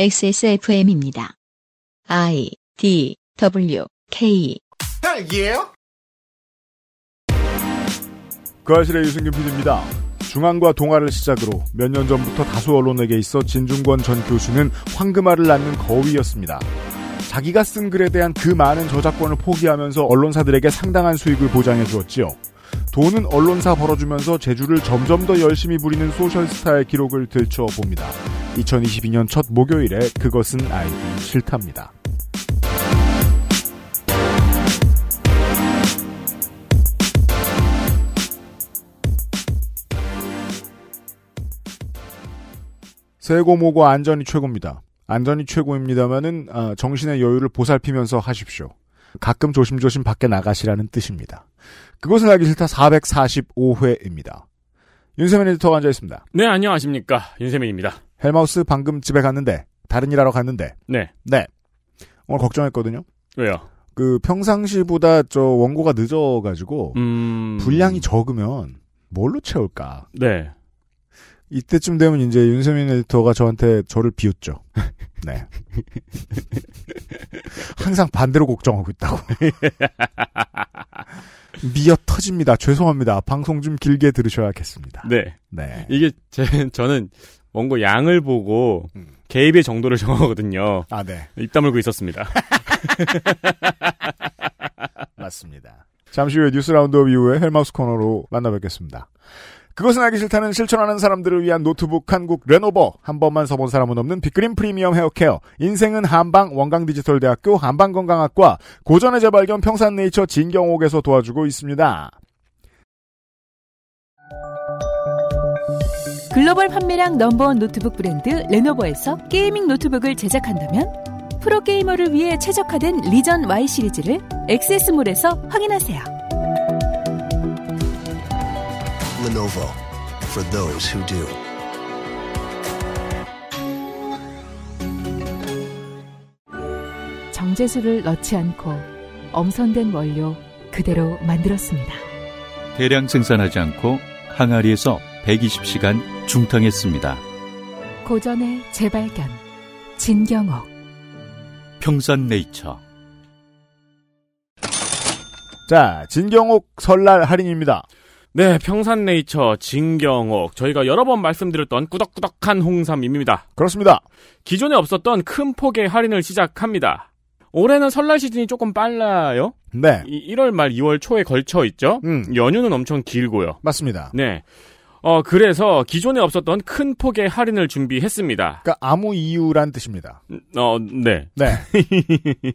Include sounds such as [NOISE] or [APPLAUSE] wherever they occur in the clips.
XSFM입니다. I D W K? 그 아실의 유승균 PD입니다. 중앙과 동아를 시작으로 몇 년 전부터 다수 언론에게 있어 진중권 전 교수는 황금알을 낳는 거위였습니다. 자기가 쓴 글에 대한 그 많은 저작권을 포기하면서 언론사들에게 상당한 수익을 보장해 주었지요. 돈은 언론사 벌어주면서 재주를 점점 더 열심히 부리는 소셜스타의 기록을 들춰 봅니다. 2022년 첫 목요일에 그것은 알기 싫답니다. 세고 모고 안전이 최고입니다. 안전이 최고입니다만은 아, 정신의 여유를 보살피면서 하십시오. 가끔 조심조심 밖에 나가시라는 뜻입니다. 그것은 알기 싫다 445회입니다. 윤세민 에디터가 앉아 있습니다. 네, 안녕하십니까. 윤세민입니다. 헬마우스 방금 집에 갔는데 다른 일 하러 갔는데 네. 네 오늘 걱정했거든요. 왜요? 그 평상시보다 저 원고가 늦어가지고 음. 분량이 적으면 뭘로 채울까? 네. 이때쯤 되면 이제 윤세민 에디터가 저한테 저를 비웃죠. [LAUGHS] 네. [LAUGHS] 항상 반대로 걱정하고 있다고. [LAUGHS] 미어 터집니다. 죄송합니다. 방송 좀 길게 들으셔야겠습니다. 네. 네. 이게 제, 저는 원고 양을 보고 음. 개입의 정도를 정하거든요. 아, 네. 입 다물고 있었습니다. 맞습니다. 잠시 후에 뉴스 라운드업 이후에 헬마우스 코너로 만나뵙겠습니다. 그것은 알기 싫다는 실천하는 사람들을 위한 노트북 한국 레노버 한 번만 써본 사람은 없는 빅그린 프리미엄 헤어케어 인생은 한방 원광디지털대학교 한방건강학과 고전의 재발견 평산네이처 진경옥에서 도와주고 있습니다. 글로벌 판매량 넘버원 노트북 브랜드 레노버에서 gaming 노트북을 제작한다면 프로게이머를 위해 최적화된 Legion Y 시리즈를 액세스몰에서 확인하세요. Lenovo for those who do. 정제수를 넣지 않고 엄선된 원료 그대로 만들었습니다. 대량 생산하지 않고 항아리에서 120시간 중탕했습니다. 고전의 재발견 진경옥 평산네이처 자, 진경옥 설날 할인입니다. 네, 평산네이처 진경옥. 저희가 여러 번 말씀드렸던 꾸덕꾸덕한 홍삼입니다. 그렇습니다. 기존에 없었던 큰 폭의 할인을 시작합니다. 올해는 설날 시즌이 조금 빨라요. 네. 이 1월 말 2월 초에 걸쳐 있죠. 음. 연휴는 엄청 길고요. 맞습니다. 네. 어, 그래서 기존에 없었던 큰 폭의 할인을 준비했습니다. 그러니까 아무 이유란 뜻입니다. 어, 네. 네. [LAUGHS]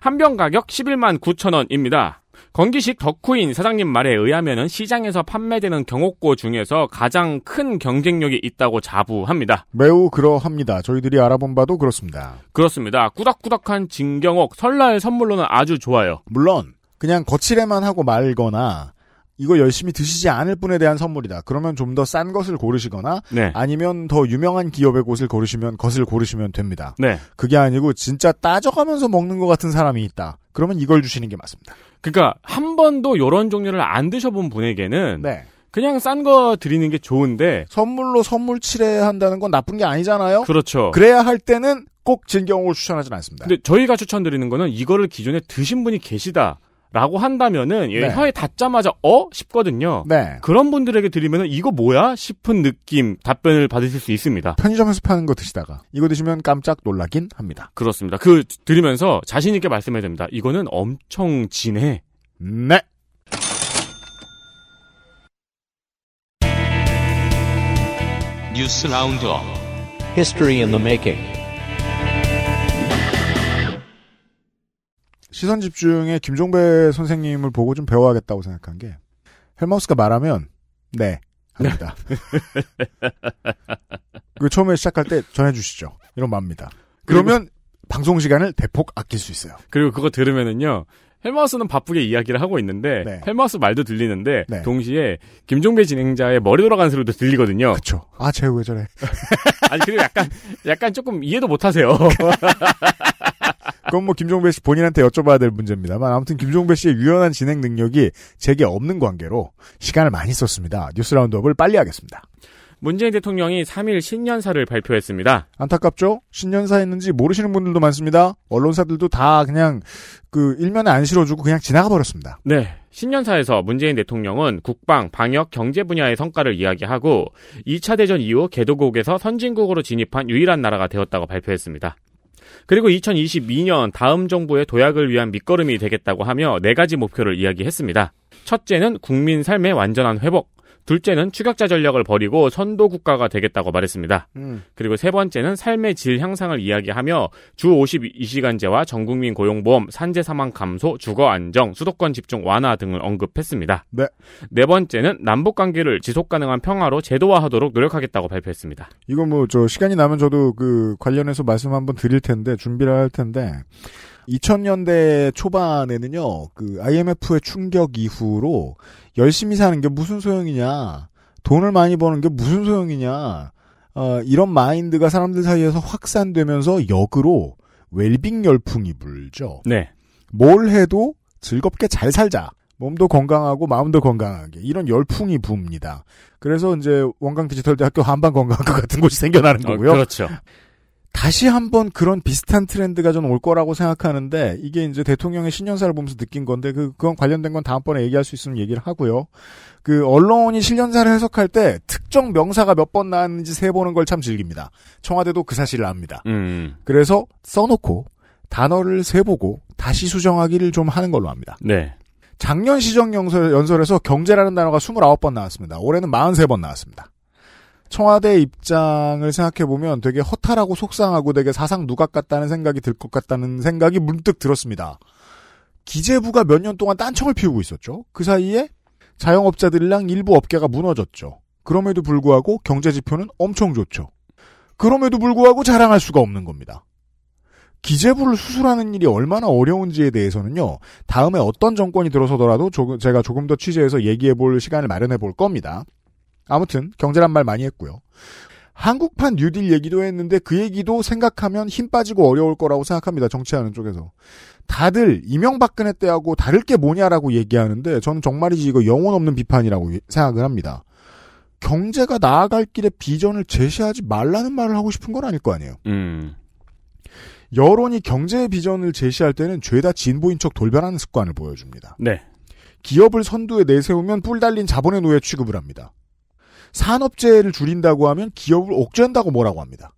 한 병 가격 11만 9천 원입니다. 건기식 덕후인 사장님 말에 의하면은 시장에서 판매되는 경옥고 중에서 가장 큰 경쟁력이 있다고 자부합니다. 매우 그러합니다. 저희들이 알아본 바도 그렇습니다. 그렇습니다. 꾸덕꾸덕한 진경옥 설날 선물로는 아주 좋아요. 물론 그냥 거칠에만 하고 말거나 이거 열심히 드시지 않을 분에 대한 선물이다. 그러면 좀 더 싼 것을 고르시거나 네. 아니면 더 유명한 기업의 곳을 고르시면 것을 고르시면 됩니다. 네. 그게 아니고 진짜 따져가면서 먹는 것 같은 사람이 있다. 그러면 이걸 주시는 게 맞습니다. 그러니까 한 번도 요런 종류를 안 드셔본 분에게는 네. 그냥 싼 거 드리는 게 좋은데 선물로 선물 칠해한다는 건 나쁜 게 아니잖아요. 그렇죠. 그래야 할 때는 꼭 진경옥을 추천하진 않습니다. 근데 저희가 추천드리는 거는 이거를 기존에 드신 분이 계시다 라고 한다면은 얘 네. 혀에 닿자마자 어 싶거든요. 네. 그런 분들에게 드리면은 이거 뭐야 싶은 느낌 답변을 받으실 수 있습니다. 편의점에서 파는 거 드시다가 이거 드시면 깜짝 놀라긴 합니다. 그렇습니다. 그 드리면서 자신 있게 말씀해야 됩니다. 이거는 엄청 진해. 네. 뉴스 라운드업 History in the making. 시선 집중에 김종배 선생님을 보고 좀 배워야겠다고 생각한 게 헬마우스가 말하면 네 합니다. [LAUGHS] 그 처음에 시작할 때 전해주시죠. 이런 맙니다. 그러면 방송 시간을 대폭 아낄 수 있어요. 그리고 그거 들으면은요. 헬마우스는 바쁘게 이야기를 하고 있는데 네. 헬마우스 말도 들리는데 네. 동시에 김종배 진행자의 머리 돌아가는 소리도 들리거든요. 그쵸. 아, 쟤 왜 저래. [LAUGHS] 아니 그리고 약간 약간 조금 이해도 못 하세요. [LAUGHS] 그건 뭐 김종배 씨 본인한테 여쭤봐야 될 문제입니다만 아무튼 김종배 씨의 유연한 진행 능력이 제게 없는 관계로 시간을 많이 썼습니다. 뉴스 라운드업을 빨리 하겠습니다. 문재인 대통령이 3일 신년사를 발표했습니다. 안타깝죠? 신년사 했는지 모르시는 분들도 많습니다. 언론사들도 다 그냥 그 일면에 안 실어주고 그냥 지나가 버렸습니다. 네. 신년사에서 문재인 대통령은 국방, 방역, 경제 분야의 성과를 이야기하고 2차 대전 이후 개도국에서 선진국으로 진입한 유일한 나라가 되었다고 발표했습니다. 그리고 2022년 다음 정부의 도약을 위한 밑거름이 되겠다고 하며 네 가지 목표를 이야기했습니다. 첫째는 국민 삶의 완전한 회복. 둘째는 추격자 전략을 버리고 선도 국가가 되겠다고 말했습니다. 그리고 세 번째는 삶의 질 향상을 이야기하며 주 52시간제와 전국민 고용보험, 산재 사망 감소, 주거 안정, 수도권 집중 완화 등을 언급했습니다. 네. 네 번째는 남북 관계를 지속 가능한 평화로 제도화하도록 노력하겠다고 발표했습니다. 이거 뭐 저 시간이 나면 저도 그 관련해서 말씀 한번 드릴 텐데 준비를 할 텐데 2000년대 초반에는요. 그 IMF의 충격 이후로 열심히 사는 게 무슨 소용이냐. 돈을 많이 버는 게 무슨 소용이냐. 어, 이런 마인드가 사람들 사이에서 확산되면서 역으로 웰빙 열풍이 불죠. 네. 뭘 해도 즐겁게 잘 살자. 몸도 건강하고 마음도 건강하게 이런 열풍이 붑니다. 그래서 이제 원광 디지털 대학교 한방 건강학과 같은 곳이 생겨나는 어, 거고요. 그렇죠. 다시 한번 그런 비슷한 트렌드가 전올 거라고 생각하는데 이게 이제 대통령의 신년사를 보면서 느낀 건데 그 그건 관련된 건 다음번에 얘기할 수 있으면 얘기를 하고요. 그 언론이 신년사를 해석할 때 특정 명사가 몇 번 나왔는지 세 보는 걸 참 즐깁니다. 청와대도 그 사실을 압니다. 음. 그래서 써놓고 단어를 세 보고 다시 수정하기를 좀 하는 걸로 합니다. 네. 작년 시정 연설, 연설에서 경제라는 단어가 29번 나왔습니다. 올해는 43번 나왔습니다. 청와대 입장을 생각해 보면 되게 허탈하고 속상하고 되게 사상 누각 같다는 생각이 들 것 같다는 생각이 문득 들었습니다. 기재부가 몇 년 동안 딴청을 피우고 있었죠. 그 사이에 자영업자들이랑 일부 업계가 무너졌죠. 그럼에도 불구하고 경제 지표는 엄청 좋죠. 그럼에도 불구하고 자랑할 수가 없는 겁니다. 기재부를 수술하는 일이 얼마나 어려운지에 대해서는요, 다음에 어떤 정권이 들어서더라도 조금, 제가 조금 더 취재해서 얘기해 볼 시간을 마련해 볼 겁니다. 아무튼, 경제란 말 많이 했고요. 한국판 뉴딜 얘기도 했는데 그 얘기도 생각하면 힘 빠지고 어려울 거라고 생각합니다. 정치하는 쪽에서. 다들 이명박근혜 때하고 다를 게 뭐냐라고 얘기하는데 저는 정말이지 이거 영혼 없는 비판이라고 생각을 합니다. 경제가 나아갈 길에 비전을 제시하지 말라는 말을 하고 싶은 건 아닐 거 아니에요. 음. 여론이 경제 비전을 제시할 때는 죄다 진보인 척 돌변하는 습관을 보여줍니다. 네. 기업을 선두에 내세우면 뿔 달린 자본의 노예 취급을 합니다. 산업재해를 줄인다고 하면 기업을 옥죄한다고 뭐라고 합니다.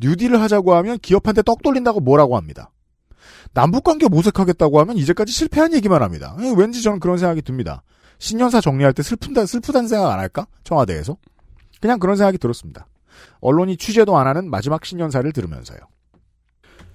뉴딜을 하자고 하면 기업한테 떡 돌린다고 뭐라고 합니다. 남북관계 모색하겠다고 하면 이제까지 실패한 얘기만 합니다. 예, 왠지 저는 그런 생각이 듭니다. 신년사 정리할 때 슬픈다, 슬프다는 생각 안 할까? 청와대에서? 그냥 그런 생각이 들었습니다. 언론이 취재도 안 하는 마지막 신년사를 들으면서요.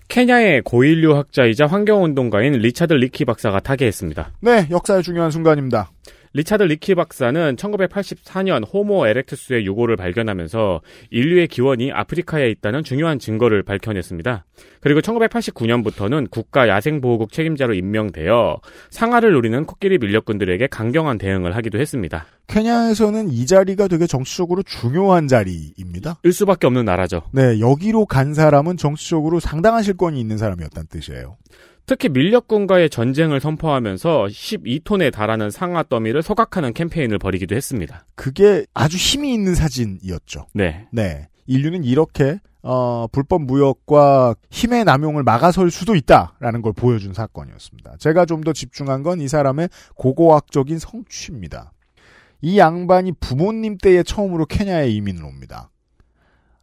케냐의 고인류 학자이자 환경운동가인 리차드 리키 박사가 타계했습니다. 네, 역사의 중요한 순간입니다. 리차드 리키 박사는 1984년 호모 에렉투스의 유골을 발견하면서 인류의 기원이 아프리카에 있다는 중요한 증거를 밝혀냈습니다. 그리고 1989년부터는 국가 야생보호국 책임자로 임명되어 상하를 누리는 코끼리 밀렵꾼들에게 강경한 대응을 하기도 했습니다. 케냐에서는 이 자리가 되게 정치적으로 중요한 자리입니다. 일 수밖에 없는 나라죠. 네, 여기로 간 사람은 정치적으로 상당한 실권이 있는 사람이었다는 뜻이에요. 특히 밀렵군과의 전쟁을 선포하면서 12톤에 달하는 상하 더미를 소각하는 캠페인을 벌이기도 했습니다. 그게 아주 힘이 있는 사진이었죠. 네. 네. 인류는 이렇게 어, 불법 무역과 힘의 남용을 막아설 수도 있다라는 걸 보여준 사건이었습니다. 제가 좀 더 집중한 건 이 사람의 고고학적인 성취입니다. 이 양반이 부모님 때에 처음으로 케냐에 이민을 옵니다.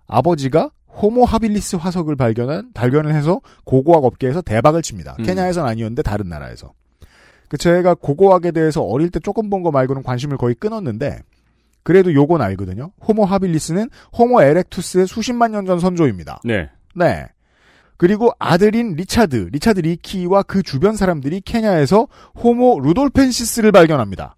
아버지가 호모 하빌리스 화석을 발견한 발견을 해서 고고학 업계에서 대박을 칩니다. 음. 케냐에선 아니었는데 다른 나라에서. 그 제가 고고학에 대해서 어릴 때 조금 본 거 말고는 관심을 거의 끊었는데 그래도 요건 알거든요. 호모 하빌리스는 호모 에렉투스의 수십만 년 전 선조입니다. 네. 네. 그리고 아들인 리차드, 리차드 리키와 그 주변 사람들이 케냐에서 호모 루돌펜시스를 발견합니다.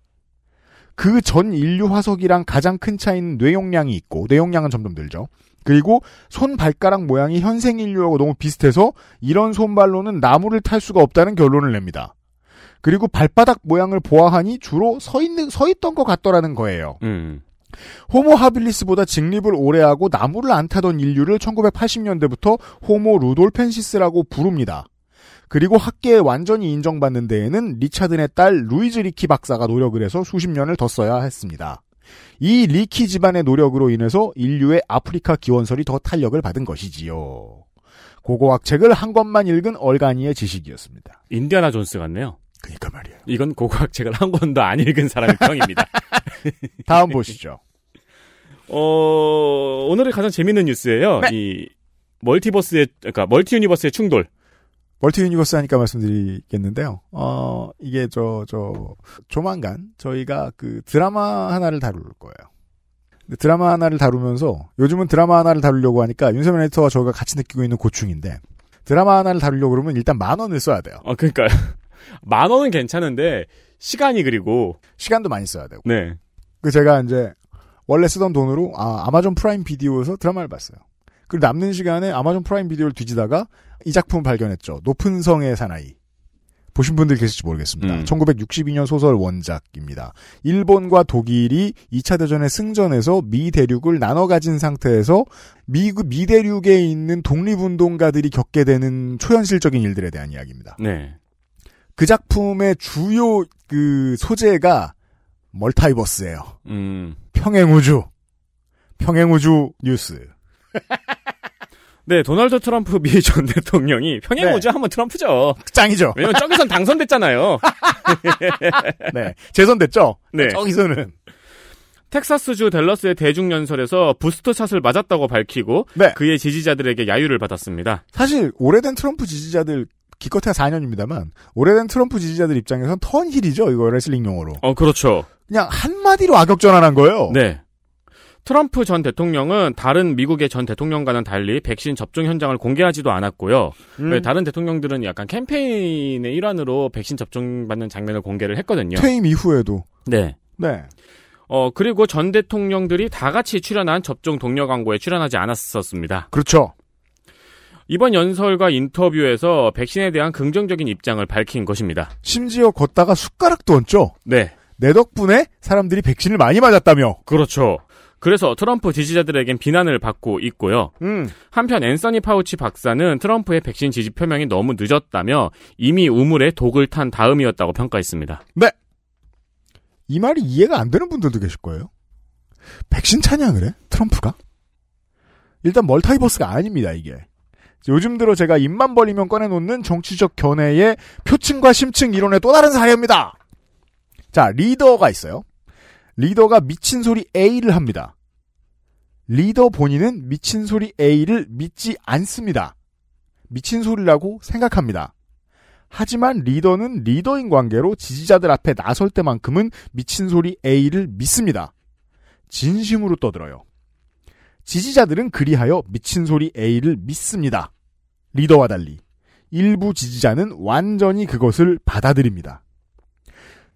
그 전 인류 화석이랑 가장 큰 차이는 뇌용량이 있고, 뇌용량은 점점 늘죠. 그리고 손 발가락 모양이 현생 인류하고 너무 비슷해서 이런 손발로는 나무를 탈 수가 없다는 결론을 냅니다. 그리고 발바닥 모양을 보아하니 주로 서 있는 서 있던 것 같더라는 거예요. 음. 호모 하빌리스보다 직립을 오래 하고 나무를 안 타던 인류를 1980년대부터 호모 루돌펜시스라고 부릅니다. 그리고 학계에 완전히 인정받는 데에는 리차드의 딸 루이즈 리키 박사가 노력을 해서 수십 년을 더 써야 했습니다. 이 리키 집안의 노력으로 인해서 인류의 아프리카 기원설이 더 탄력을 받은 것이지요. 고고학책을 한 권만 읽은 얼간이의 지식이었습니다. 인디아나 존스 같네요. 그니까 말이에요. 이건 고고학책을 한 권도 안 읽은 사람의 평입니다. [LAUGHS] 다음 보시죠. 어, 오늘의 가장 재밌는 뉴스예요. 네. 이 multiverse의 그러니까 multi universe의 충돌. multi universe 하니까 말씀드리겠는데요. 어, 이게 저, 저, 조만간 저희가 그 드라마 하나를 다룰 거예요. 드라마 하나를 다루면서 요즘은 드라마 하나를 다루려고 하니까 윤세민 에디터와 저희가 같이 느끼고 있는 고충인데 드라마 하나를 다루려고 그러면 일단 만 원을 써야 돼요. 아, 그러니까 [LAUGHS] 만 원은 괜찮은데 시간이 그리고 시간도 많이 써야 되고. 네. 그 제가 이제 원래 쓰던 돈으로 아, 아마존 프라임 비디오에서 드라마를 봤어요. 그리고 남는 시간에 아마존 프라임 비디오를 뒤지다가 이 작품을 발견했죠. 높은 성의 사나이. 보신 분들 계실지 모르겠습니다. 음. 1962년 소설 원작입니다. 일본과 독일이 2차 대전의 승전해서 미 대륙을 나눠 가진 상태에서 미국 미 대륙에 있는 독립운동가들이 겪게 되는 초현실적인 일들에 대한 이야기입니다. 네. 그 작품의 주요 그 소재가 multiverse예요. 음. 평행우주. 평행우주 뉴스. [LAUGHS] 네, 도널드 트럼프 [LAUGHS] 미 전 대통령이 평행 네. 우주 하면 트럼프죠. 짱이죠? 왜냐면 저기선 당선됐잖아요. [LAUGHS] 네. 재선됐죠? 네. 저기서는. 텍사스주 댈러스의 대중연설에서 booster shot을 맞았다고 밝히고 네. 그의 지지자들에게 야유를 받았습니다. 사실, 오래된 트럼프 지지자들, 기껏해야 4년입니다만, 오래된 트럼프 지지자들 입장에선 turn heel이죠, 이거 레슬링 용어로. 어, 그렇죠. 그냥 한마디로 악역 전환한 거예요. 네. 트럼프 전 대통령은 다른 미국의 전 대통령과는 달리 백신 접종 현장을 공개하지도 않았고요. 음. 왜 다른 대통령들은 약간 캠페인의 일환으로 백신 접종 받는 장면을 공개를 했거든요. 퇴임 이후에도. 네. 네. 어, 그리고 전 대통령들이 다 같이 출연한 접종 독려 광고에 출연하지 않았었습니다. 그렇죠. 이번 연설과 인터뷰에서 백신에 대한 긍정적인 입장을 밝힌 것입니다. 심지어 걷다가 숟가락도 얹죠. 네. 내 덕분에 사람들이 백신을 많이 맞았다며. 그렇죠. 그래서 트럼프 지지자들에겐 비난을 받고 있고요. 음. 한편 앤서니 파우치 박사는 트럼프의 백신 지지 표명이 너무 늦었다며 이미 우물에 독을 탄 다음이었다고 평가했습니다. 네. 이 말이 이해가 안 되는 분들도 계실 거예요. 백신 찬양을 해? 트럼프가? 일단 멀타이버스가 아닙니다, 이게. 요즘 들어 제가 입만 벌리면 꺼내놓는 정치적 견해의 표층과 심층 이론의 또 다른 사례입니다. 자, 리더가 있어요. 리더가 미친 소리 A를 합니다. 리더 본인은 미친 소리 A를 믿지 않습니다. 미친 소리라고 생각합니다. 하지만 리더는 리더인 관계로 지지자들 앞에 나설 때만큼은 미친 소리 A를 믿습니다. 진심으로 떠들어요. 지지자들은 그리하여 미친 소리 A를 믿습니다. 리더와 달리 일부 지지자는 완전히 그것을 받아들입니다.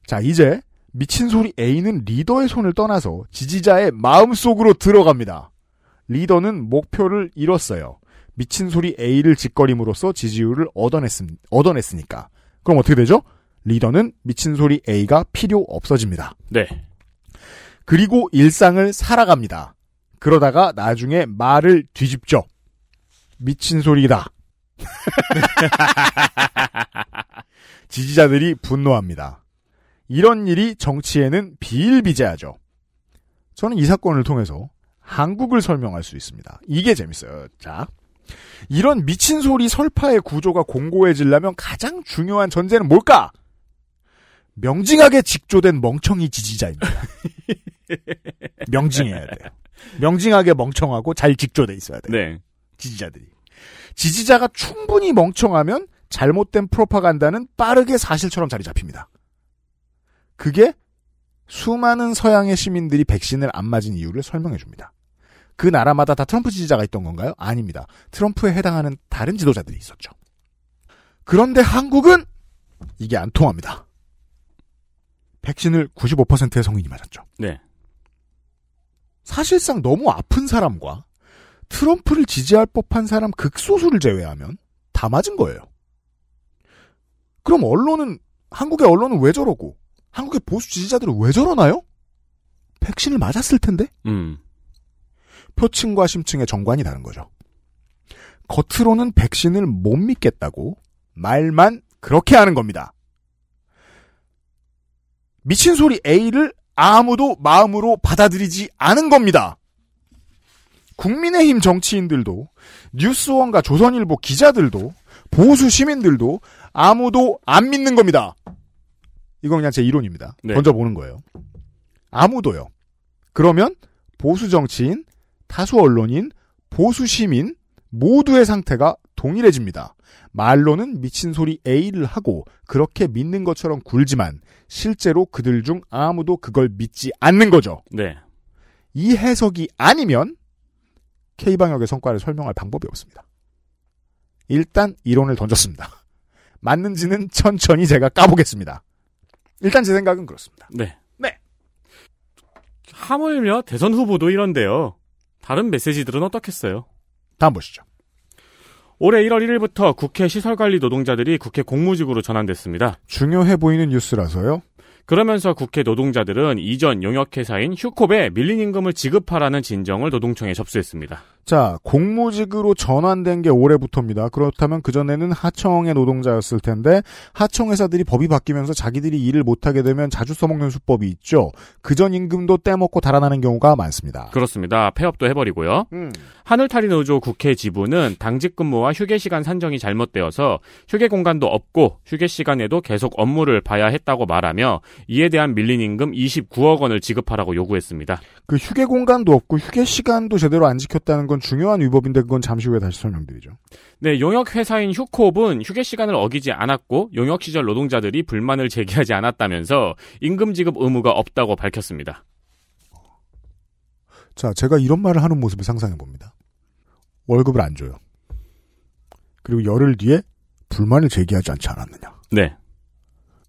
자, 이제 미친 소리 A는 리더의 손을 떠나서 지지자의 마음속으로 들어갑니다. 리더는 목표를 이뤘어요. 미친 소리 A를 짓거림으로써 지지율을 얻어냈음, 얻어냈으니까. 그럼 어떻게 되죠? 리더는 미친 소리 A가 필요 없어집니다. 네. 그리고 일상을 살아갑니다. 그러다가 나중에 말을 뒤집죠. 미친 소리다. [LAUGHS] 지지자들이 분노합니다. 이런 일이 정치에는 비일비재하죠. 저는 이 사건을 통해서 한국을 설명할 수 있습니다. 이게 재밌어요. 자. 이런 미친 소리 설파의 구조가 공고해지려면 가장 중요한 전제는 뭘까? 명징하게 직조된 멍청이 지지자입니다. [LAUGHS] 명징해야 돼요. 명징하게 멍청하고 잘 직조돼 있어야 돼요. 네. 지지자들이. 지지자가 충분히 멍청하면 잘못된 프로파간다는 빠르게 사실처럼 자리 잡힙니다. 그게 수많은 서양의 시민들이 백신을 안 맞은 이유를 설명해 줍니다. 그 나라마다 다 트럼프 지지자가 있던 건가요? 아닙니다. 트럼프에 해당하는 다른 지도자들이 있었죠. 그런데 한국은 이게 안 통합니다. 백신을 95%의 성인이 맞았죠. 네. 사실상 너무 아픈 사람과 트럼프를 지지할 법한 사람 극소수를 제외하면 다 맞은 거예요. 그럼 언론은 한국의 언론은 왜 저러고 한국의 보수 지지자들은 왜 저러나요? 백신을 맞았을 텐데 음. 표층과 심층의 정관이 다른 거죠. 겉으로는 백신을 못 믿겠다고 말만 그렇게 하는 겁니다. 미친 소리 A를 아무도 마음으로 받아들이지 않은 겁니다. 국민의힘 정치인들도 뉴스원과 조선일보 기자들도 보수 시민들도 아무도 안 믿는 겁니다. 이건 그냥 제 이론입니다. 네. 던져보는 거예요. 아무도요. 그러면 보수 정치인, 다수 언론인, 보수 시민 모두의 상태가 동일해집니다. 말로는 미친 소리 A를 하고 그렇게 믿는 것처럼 굴지만 실제로 그들 중 아무도 그걸 믿지 않는 거죠. 네. 이 해석이 아니면 K방역의 성과를 설명할 방법이 없습니다. 일단 이론을 던졌습니다. 맞는지는 천천히 제가 까보겠습니다. 일단 제 생각은 그렇습니다. 네. 네. 하물며 대선 후보도 이런데요. 다른 메시지들은 어떻겠어요? 다음 보시죠. 올해 1월 1일부터 국회 시설관리 노동자들이 국회 공무직으로 전환됐습니다. 중요해 보이는 뉴스라서요. 그러면서 국회 노동자들은 이전 용역회사인 휴콥에 밀린 임금을 지급하라는 진정을 노동청에 접수했습니다. 자, 공무직으로 전환된 게 올해부터입니다. 그렇다면 그전에는 하청의 노동자였을 텐데, 하청 회사들이 법이 바뀌면서 자기들이 일을 못하게 되면 자주 써먹는 수법이 있죠. 그전 임금도 떼먹고 달아나는 경우가 많습니다. 그렇습니다. 폐업도 해버리고요. 음. 하늘탈이 노조 국회 지부는 당직 근무와 휴게 시간 산정이 잘못되어서 휴게 공간도 없고 휴게 시간에도 계속 업무를 봐야 했다고 말하며 이에 대한 밀린 임금 29억 원을 지급하라고 요구했습니다. 그 휴게 공간도 없고 휴게 시간도 제대로 안 지켰다는 건 중요한 위법인데 그건 잠시 후에 다시 설명드리죠. 네, 용역 회사인 휴콥은 휴게 시간을 어기지 않았고 용역 시절 노동자들이 불만을 제기하지 않았다면서 임금 지급 의무가 없다고 밝혔습니다. 자, 제가 이런 말을 하는 모습을 상상해 봅니다. 월급을 안 줘요. 그리고 열흘 뒤에 불만을 제기하지 않지 않았느냐. 네.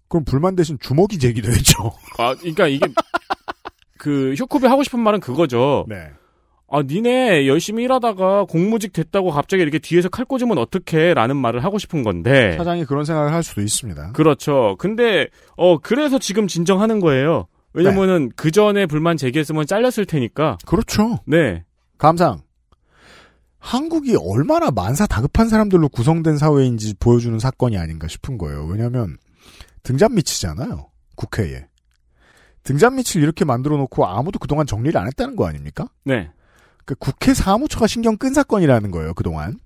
그럼 불만 대신 주먹이 제기되겠죠. 아, 그러니까 이게 [LAUGHS] 그 휴콥이 하고 싶은 말은 그거죠. 네. 아, 니네 열심히 일하다가 공무직 됐다고 갑자기 이렇게 뒤에서 칼 꽂으면 어떡해? 라는 말을 하고 싶은 건데. 사장이 그런 생각을 할 수도 있습니다. 그렇죠. 근데, 어, 그래서 지금 진정하는 거예요. 왜냐면은 그 전에 불만 제기했으면 잘렸을 테니까. 그렇죠. 네. 감상. 한국이 얼마나 만사 다급한 사람들로 구성된 사회인지 보여주는 사건이 아닌가 싶은 거예요. 왜냐하면 등잔 밑이잖아요. 국회에. 등잔 밑을 이렇게 만들어 놓고 아무도 그동안 정리를 안 했다는 거 아닙니까? 네. 그 국회 사무처가 신경 끈 사건이라는 거예요, 그동안.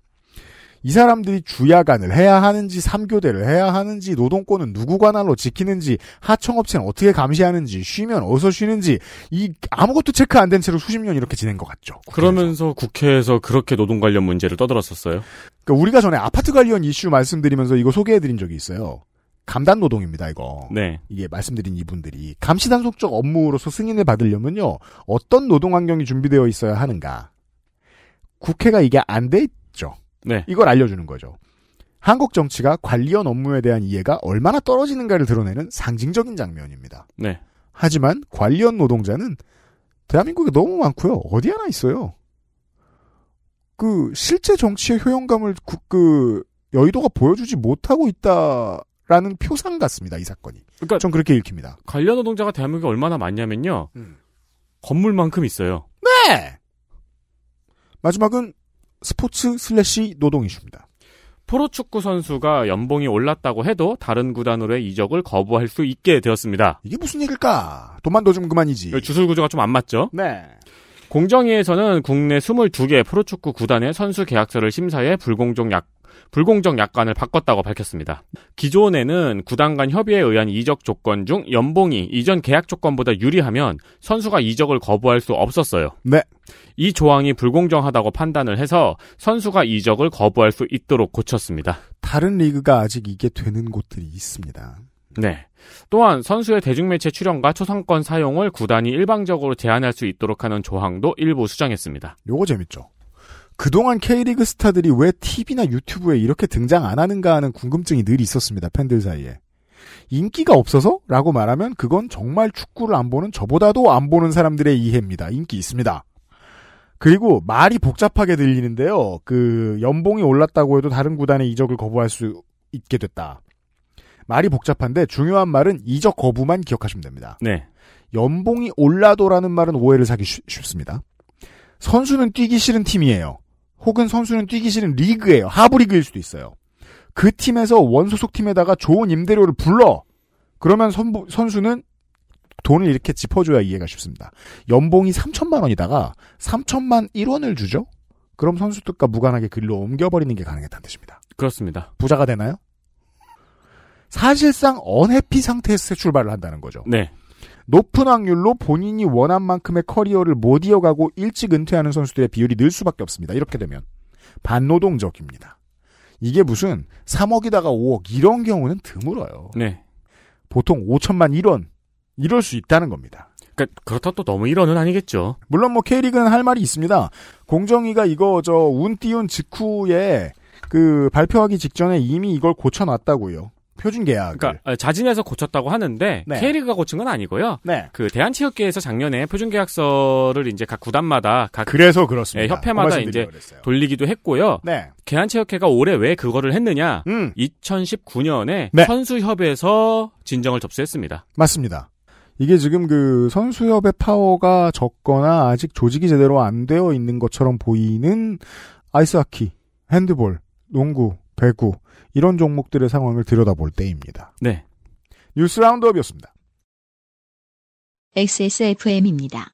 이 사람들이 주야간을 해야 하는지, 삼교대를 해야 하는지, 노동권은 누구 관할로 지키는지, 하청업체는 어떻게 감시하는지, 쉬면 어디서 쉬는지, 이 아무것도 체크 안 된 채로 수십 년 이렇게 지낸 것 같죠. 국회에서. 그러면서 국회에서 그렇게 노동 관련 문제를 떠들었었어요. 그러니까 우리가 전에 아파트 관련 이슈 말씀드리면서 이거 소개해드린 적이 있어요. 감단 노동입니다, 이거. 네. 이게 말씀드린 이분들이 감시 단속적 업무로서 승인을 받으려면요 어떤 노동 환경이 준비되어 있어야 하는가 국회가 이게 안 돼 있죠 네. 이걸 알려 주는 거죠 한국 정치가 관리원 업무에 대한 이해가 얼마나 떨어지는가를 드러내는 상징적인 장면입니다 네. 하지만 관리원 노동자는 대한민국에 너무 많고요 어디 하나 있어요 그 실제 정치의 효용감을 구- 그 여의도가 보여주지 못하고 있다 라는 표상 같습니다 이 사건이 그러니까 전 그렇게 읽힙니다 관련 노동자가 대한민국에 얼마나 많냐면요. 음. 건물만큼 있어요. 네. 마지막은 스포츠 슬래시 노동 이슈입니다. 프로축구 선수가 연봉이 올랐다고 해도 다른 구단으로의 이적을 거부할 수 있게 되었습니다. 이게 무슨 얘기일까? 돈만 더 주면 그만이지. 주술 구조가 좀 안 맞죠? 네. 공정위에서는 국내 22개 프로축구 구단의 선수 계약서를 심사해 불공정 약 불공정 약관을 바꿨다고 밝혔습니다. 기존에는 구단 간 협의에 의한 이적 조건 중 연봉이 이전 계약 조건보다 유리하면 선수가 이적을 거부할 수 없었어요. 네. 이 조항이 불공정하다고 판단을 해서 선수가 이적을 거부할 수 있도록 고쳤습니다. 다른 리그가 아직 이게 되는 곳들이 있습니다. 네. 또한 선수의 대중매체 출연과 초상권 사용을 구단이 일방적으로 제한할 수 있도록 하는 조항도 일부 수정했습니다. 요거 재밌죠. 그동안 K리그 스타들이 왜 TV나 유튜브에 이렇게 등장 안 하는가 하는 궁금증이 늘 있었습니다. 팬들 사이에. 인기가 없어서? 라고 말하면 그건 정말 축구를 안 보는 저보다도 안 보는 사람들의 이해입니다. 인기 있습니다. 그리고 말이 복잡하게 들리는데요. 그 연봉이 올랐다고 해도 다른 구단의 이적을 거부할 수 있게 됐다. 말이 복잡한데 중요한 말은 이적 거부만 기억하시면 됩니다. 네. 연봉이 올라도라는 말은 오해를 사기 쉽- 쉽습니다. 선수는 뛰기 싫은 팀이에요. 혹은 선수는 뛰기 싫은 리그예요. 하부 리그일 수도 있어요. 그 팀에서 원소속 팀에다가 좋은 임대료를 불러. 그러면 선부- 선수는 돈을 이렇게 짚어줘야 이해가 쉽습니다. 연봉이 3천만 원이다가 3천만 1원을 주죠? 그럼 선수들과 무관하게 글로 옮겨버리는 게 가능했다는 뜻입니다. 그렇습니다. 부자가 되나요? 사실상 언해피 상태에서 출발을 한다는 거죠. 네. 높은 확률로 본인이 원한 만큼의 커리어를 못 이어가고 일찍 은퇴하는 선수들의 비율이 늘 수밖에 없습니다. 이렇게 되면 반노동적입니다. 이게 무슨 3억이다가 5억 이런 경우는 드물어요. 네. 보통 5천만 1원 이럴 수 있다는 겁니다. 그러니까 그렇다 또 너무 일원은 아니겠죠. 물론 뭐 K리그는 할 말이 있습니다. 공정위가 이거 저 운 띄운 직후에 그 발표하기 직전에 이미 이걸 고쳐놨다고요. 표준 계약을. 그러니까 아, 자진해서 고쳤다고 하는데 네. K리그가 고친 건 아니고요. 네. 그 대한체육계에서 작년에 표준 계약서를 이제 각 구단마다 각 그래서 그렇습니다. 예, 협회마다 그 이제 그랬어요. 돌리기도 했고요. 네. 대한체육회가 올해 왜 그거를 했느냐? 음. 2019년에 네. 선수협에서 진정을 접수했습니다. 맞습니다. 이게 지금 그 선수협의 파워가 적거나 아직 조직이 제대로 안 되어 있는 것처럼 보이는 아이스하키, 핸드볼, 농구, 배구 이런 종목들의 상황을 들여다볼 때입니다. 네. 뉴스 라운드업이었습니다. XSFM입니다.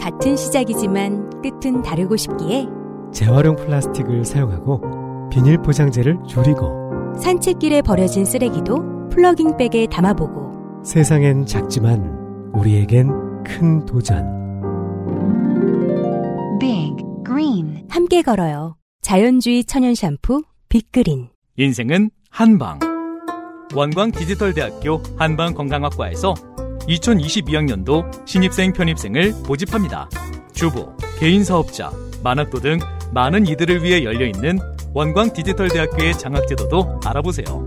같은 시작이지만 끝은 다르고 싶기에 재활용 플라스틱을 사용하고 비닐 포장재를 줄이고 산책길에 버려진 쓰레기도 플러깅백에 담아보고 세상엔 작지만 우리에겐 큰 도전. Big Green 함께 걸어요. 자연주의 천연 샴푸 빅그린 인생은 한방. 원광 디지털대학교 한방건강학과에서 2022학년도 신입생 편입생을 모집합니다. 주부, 개인사업자, 만학도 등 많은 이들을 위해 열려있는 원광 디지털대학교의 장학제도도 알아보세요.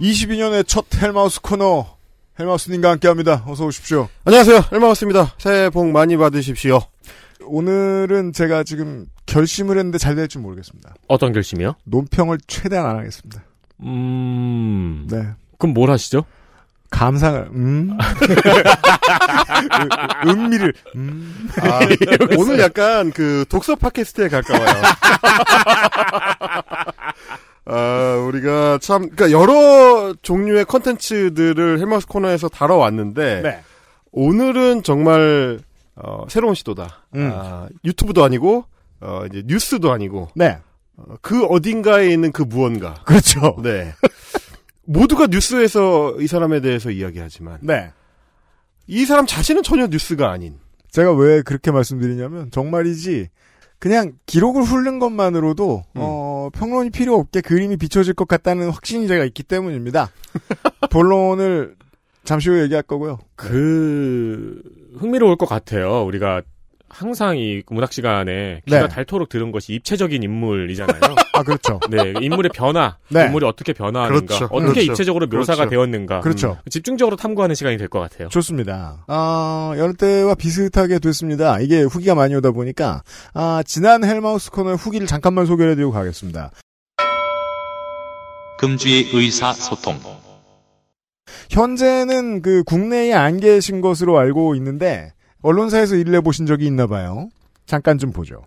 22년의 첫 헬마우스 코너 헬마우스님과 함께합니다. 어서 오십시오. 안녕하세요 헬마우스입니다 새해 복 많이 받으십시오 오늘은 제가 지금 결심을 했는데 잘 될지 모르겠습니다. 어떤 결심이요? 논평을 최대한 안 하겠습니다. 음. 네. 그럼 뭘 하시죠? 감상을 음 [LAUGHS] 음미를 음 아, 오늘 약간 그 독서 팟캐스트에 가까워요. [LAUGHS] 아, 우리가 참, 그니까 여러 종류의 컨텐츠들을 헬마우스 코너에서 다뤄왔는데, 네. 오늘은 정말, 어, 새로운 시도다. 음. 아, 유튜브도 아니고, 어, 이제 뉴스도 아니고, 네. 어, 그 어딘가에 있는 그 무언가. 그렇죠. 네. 모두가 뉴스에서 이 사람에 대해서 이야기하지만, 네. 이 사람 자신은 전혀 뉴스가 아닌, 제가 왜 그렇게 말씀드리냐면 정말이지 그냥 기록을 훑는 것만으로도 음. 어, 평론이 필요 없게 그림이 비춰질 것 같다는 확신이 제가 있기 때문입니다. [LAUGHS] 본론을 잠시 후에 얘기할 거고요. 그 흥미로울 것 같아요. 우리가 항상 이 문학 시간에 귀가 네. 닳도록 들은 것이 입체적인 인물이잖아요. [LAUGHS] 아 그렇죠. 네, 인물의 변화, 네. 인물이 어떻게 변화하는가, 그렇죠. 어떻게 그렇죠. 입체적으로 묘사가 그렇죠. 되었는가, 그렇죠. 음, 집중적으로 탐구하는 시간이 될 것 같아요. 좋습니다. 아, 여느 때와 비슷하게 됐습니다. 이게 후기가 많이 오다 보니까 아, 지난 헬마우스 코너의 후기를 잠깐만 소개해드리고 가겠습니다. 금주의 의사 소통. 현재는 그 국내에 안 계신 것으로 알고 있는데 언론사에서 일을 해보신 적이 있나 봐요. 잠깐 좀 보죠.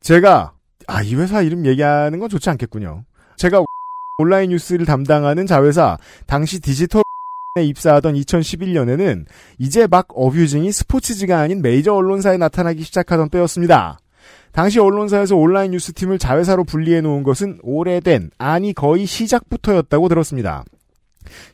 제가 아 이 회사 이름 얘기하는 건 좋지 않겠군요. 제가 [LAUGHS] 온라인 뉴스를 담당하는 자회사 당시 디지털 에 입사하던 2011년에는 이제 막 abusing이 스포츠지가 아닌 메이저 언론사에 나타나기 시작하던 때였습니다. 당시 언론사에서 온라인 뉴스팀을 자회사로 분리해 놓은 것은 오래된, 아니 거의 시작부터였다고 들었습니다.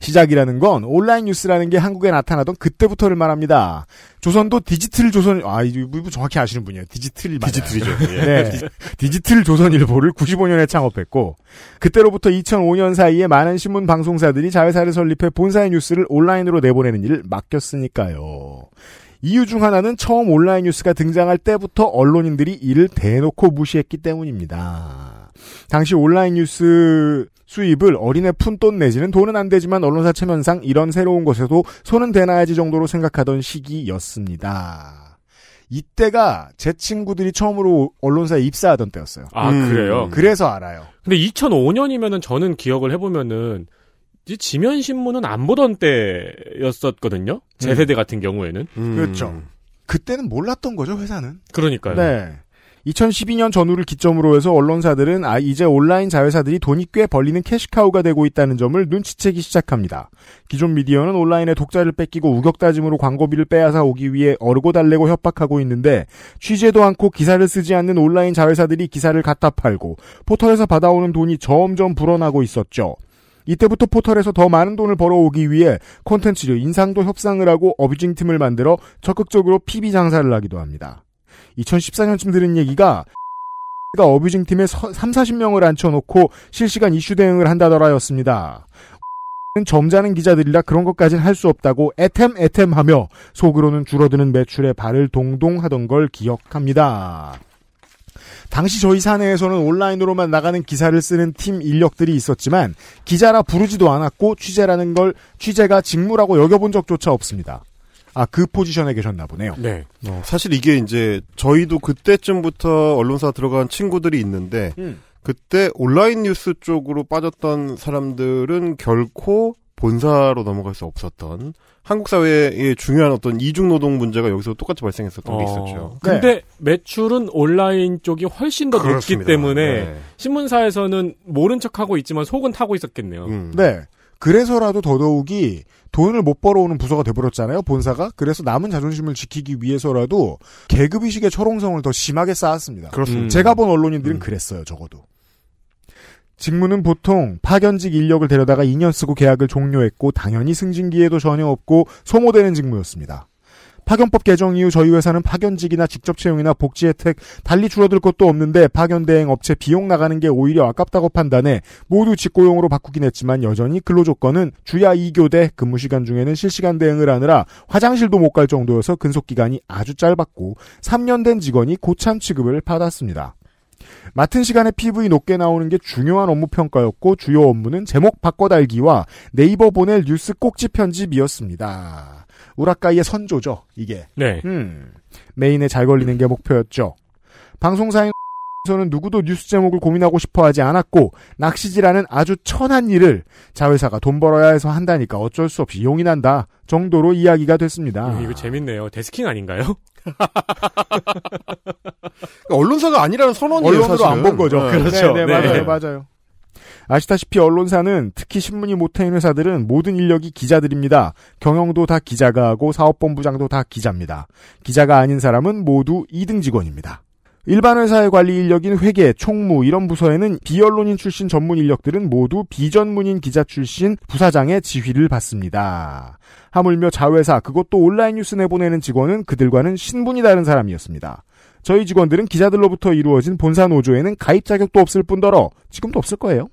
시작이라는 건 온라인 뉴스라는 게 한국에 나타나던 그때부터를 말합니다. 조선도 디지털 조선 아 이거 정확히 아시는 분이에요. 디지털 디지털이죠. [LAUGHS] 예. 네. 디지털 조선일보를 95년에 창업했고 그때로부터 2005년 사이에 많은 신문 방송사들이 자회사를 설립해 본사의 뉴스를 온라인으로 내보내는 일을 맡겼으니까요. 이유 중 하나는 처음 온라인 뉴스가 등장할 때부터 언론인들이 이를 대놓고 무시했기 때문입니다. 당시 온라인 뉴스 수입을 어린애 푼돈 내지는 돈은 안 되지만 언론사 체면상 이런 새로운 것에도 손은 대놔야지 정도로 생각하던 시기였습니다. 이때가 제 친구들이 처음으로 언론사에 입사하던 때였어요. 아, 그래요? 그래서 알아요. 근데 2005년이면은 저는 기억을 해보면은 이 지면 신문은 안 보던 때였었거든요. 제 음. 세대 같은 경우에는. 그렇죠. 그때는 몰랐던 거죠, 회사는. 그러니까요. 네. 2012년 전후를 기점으로 해서 언론사들은 아 이제 온라인 자회사들이 돈이 꽤 벌리는 캐시카우가 되고 있다는 점을 눈치채기 시작합니다. 기존 미디어는 온라인에 독자를 뺏기고 우격다짐으로 광고비를 빼앗아 오기 위해 어르고 달래고 협박하고 있는데 취재도 않고 기사를 쓰지 않는 온라인 자회사들이 기사를 갖다 팔고 포털에서 받아오는 돈이 점점 불어나고 있었죠. 이때부터 포털에서 더 많은 돈을 벌어오기 위해 콘텐츠를 인상도 협상을 하고 어뷰징 팀을 만들어 적극적으로 PB 장사를 하기도 합니다. 2014년쯤 들은 얘기가 가 어뷰징 팀에 3, 40명을 앉혀놓고 실시간 이슈 대응을 한다더라였습니다. 점잖은 기자들이라 그런 것까진 할수 없다고 애템 애템 하며 속으로는 줄어드는 매출에 발을 동동 하던 걸 기억합니다. 당시 저희 사내에서는 온라인으로만 나가는 기사를 쓰는 팀 인력들이 있었지만 기자라 부르지도 않았고 취재라는 걸 취재가 직무라고 여겨본 적조차 없습니다. 아, 그 포지션에 계셨나 보네요. 네. 어, 사실 이게 이제 저희도 그때쯤부터 언론사 들어간 친구들이 있는데 음. 그때 온라인 뉴스 쪽으로 빠졌던 사람들은 결코 본사로 넘어갈 수 없었던 한국 사회의 중요한 어떤 이중 노동 문제가 여기서 똑같이 발생했었던 게 있었죠. 근데 매출은 온라인 쪽이 훨씬 더 높기 그렇습니다. 때문에 네. 신문사에서는 모른 척하고 있지만 속은 타고 있었겠네요. 음. 네. 그래서라도 더더욱이 돈을 못 벌어오는 부서가 돼버렸잖아요, 본사가. 그래서 남은 자존심을 지키기 위해서라도 계급의식의 철옹성을 더 심하게 쌓았습니다. 그렇습니다. 제가 본 언론인들은 그랬어요, 적어도. 직무는 보통 파견직 인력을 데려다가 2년 쓰고 계약을 종료했고 당연히 승진 기회도 전혀 없고 소모되는 직무였습니다. 파견법 개정 이후 저희 회사는 파견직이나 직접 채용이나 복지 혜택 달리 줄어들 것도 없는데 파견 대행 업체 비용 나가는 게 오히려 아깝다고 판단해 모두 직고용으로 바꾸긴 했지만 여전히 근로 조건은 주야 2교대 근무 시간 중에는 실시간 대응을 하느라 화장실도 못 갈 정도여서 근속 기간이 아주 짧았고 3년 된 직원이 고참 취급을 받았습니다. 맡은 시간에 PV 높게 나오는 게 중요한 업무 평가였고 주요 업무는 제목 바꿔달기와 네이버 보낼 뉴스 꼭지 편집이었습니다. 우라카이의 선조죠, 이게. 네. 음, 메인에 잘 걸리는 게 목표였죠. 방송사에서는 [LAUGHS] 누구도 뉴스 제목을 고민하고 싶어 하지 않았고, 낚시질하는 아주 천한 일을 자회사가 돈 벌어야 해서 한다니까 어쩔 수 없이 용이 난다 정도로 이야기가 됐습니다. 음, 이거 재밌네요. 데스킹 아닌가요? [LAUGHS] 언론사가 아니라는 선언이에요. 언론으로. 안 본 거죠. 네. 그렇죠. 네, 네, 네. 맞아요, 맞아요. 아시다시피 언론사는 특히 신문이 못하는 회사들은 모든 인력이 기자들입니다. 경영도 다 기자가 하고 사업본부장도 다 기자입니다. 기자가 아닌 사람은 모두 2등 직원입니다. 일반 회사의 관리 인력인 회계, 총무 이런 부서에는 비언론인 출신 전문 인력들은 모두 비전문인 기자 출신 부사장의 지휘를 받습니다. 하물며 자회사 그것도 온라인 뉴스 내보내는 직원은 그들과는 신분이 다른 사람이었습니다. 저희 직원들은 기자들로부터 이루어진 본사 노조에는 가입 자격도 없을 뿐더러 지금도 없을 거예요.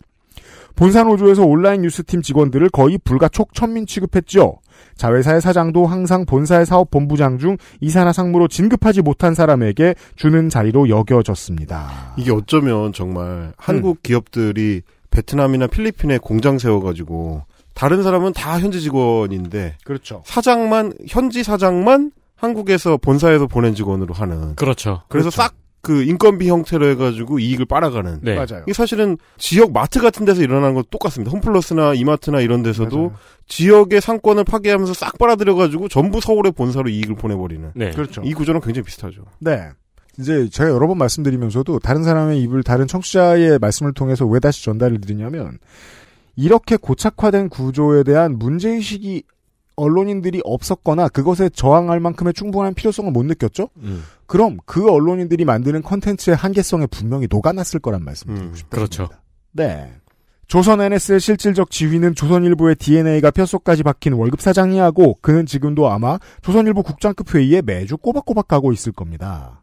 본사 노조에서 온라인 뉴스팀 직원들을 거의 불가촉 천민 취급했죠. 자회사의 사장도 항상 본사의 사업본부장 중 이사나 상무로 진급하지 못한 사람에게 주는 자리로 여겨졌습니다. 이게 어쩌면 정말 한국 기업들이 베트남이나 필리핀에 공장 세워가지고 다른 사람은 다 현지 직원인데 그렇죠. 사장만 현지 사장만 한국에서 본사에서 보낸 직원으로 하는. 그렇죠. 그래서 싹 그 인건비 형태로 해가지고 이익을 빨아가는. 네. 맞아요. 이게 사실은 지역 마트 같은 데서 일어나는 것 똑같습니다. 홈플러스나 이마트나 이런 데서도 맞아요. 지역의 상권을 파괴하면서 싹 빨아들여가지고 전부 서울의 본사로 이익을 보내버리는. 네. 그렇죠. 이 구조는 굉장히 비슷하죠. 네. 이제 제가 여러 번 말씀드리면서도 다른 사람의 입을 다른 청취자의 말씀을 통해서 왜 다시 전달을 드리냐면 이렇게 고착화된 구조에 대한 문제의식이 언론인들이 없었거나 그것에 저항할 만큼의 충분한 필요성을 못 느꼈죠? 음, 그럼 그 언론인들이 만드는 컨텐츠의 한계성에 분명히 녹아났을 거란 말씀드리고 음, 싶습니다. 그렇죠. 네. 조선 NS의 실질적 지휘는 조선일보의 DNA가 뼛속까지 박힌 월급 사장이 하고 그는 지금도 아마 조선일보 국장급 회의에 매주 꼬박꼬박 가고 있을 겁니다.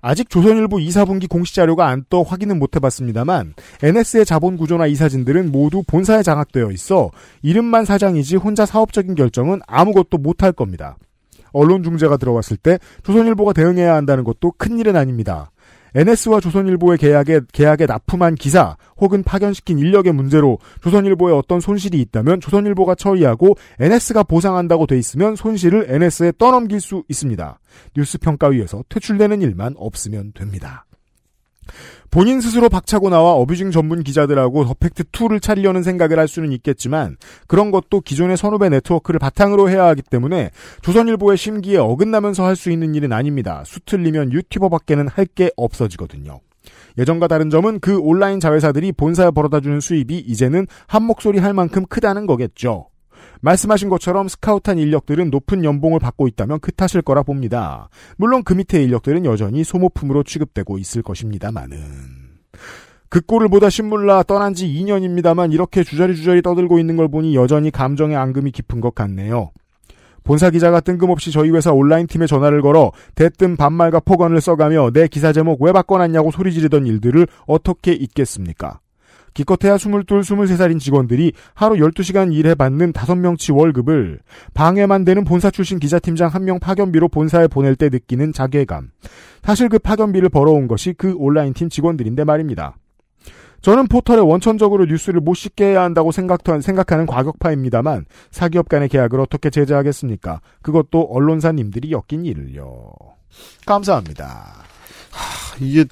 아직 조선일보 2, 4분기 공시 자료가 안 떠 확인은 못 해봤습니다만 NS의 자본 구조나 이 사진들은 모두 본사에 장악되어 있어 이름만 사장이지 혼자 사업적인 결정은 아무것도 못할 겁니다. 언론 중재가 들어왔을 때 조선일보가 대응해야 한다는 것도 큰일은 아닙니다. NS와 조선일보의 계약에 계약에 납품한 기사 혹은 파견시킨 인력의 문제로 조선일보에 어떤 손실이 있다면 조선일보가 처리하고 NS가 보상한다고 돼 있으면 손실을 NS에 떠넘길 수 있습니다. 뉴스 평가위에서 퇴출되는 일만 없으면 됩니다. 본인 스스로 박차고 나와 abusing 전문 기자들하고 더 팩트 2를 차리려는 생각을 할 수는 있겠지만 그런 것도 기존의 선후배 네트워크를 바탕으로 해야 하기 때문에 조선일보의 심기에 어긋나면서 할 수 있는 일은 아닙니다. 수틀리면 유튜버밖에는 할 게 없어지거든요. 예전과 다른 점은 그 온라인 자회사들이 본사에 벌어다 주는 수입이 이제는 한 목소리 할 만큼 크다는 거겠죠. 말씀하신 것처럼 스카우트한 인력들은 높은 연봉을 받고 있다면 그 탓일 거라 봅니다. 물론 그 밑에 인력들은 여전히 소모품으로 취급되고 있을 것입니다만은. 그 꼴을 보다 신물나 떠난 지 2년입니다만 이렇게 주저리주저리 떠들고 있는 걸 보니 여전히 감정의 앙금이 깊은 것 같네요. 본사 기자가 뜬금없이 저희 회사 온라인 팀에 전화를 걸어 대뜸 반말과 폭언을 써가며 내 기사 제목 왜 바꿔놨냐고 소리 지르던 일들을 어떻게 잊겠습니까? 기껏해야 22, 23살인 직원들이 하루 12시간 일해 받는 5명치 월급을 방해만 되는 본사 출신 기자팀장 한 명 파견비로 본사에 보낼 때 느끼는 자괴감. 사실 그 파견비를 벌어온 것이 그 온라인 팀 직원들인데 말입니다. 저는 포털에 원천적으로 뉴스를 못 싣게 해야 한다고 생각, 생각하는 과격파입니다만 사기업 간의 계약을 어떻게 제재하겠습니까? 그것도 언론사님들이 엮인 일을요. 감사합니다. 하, 이게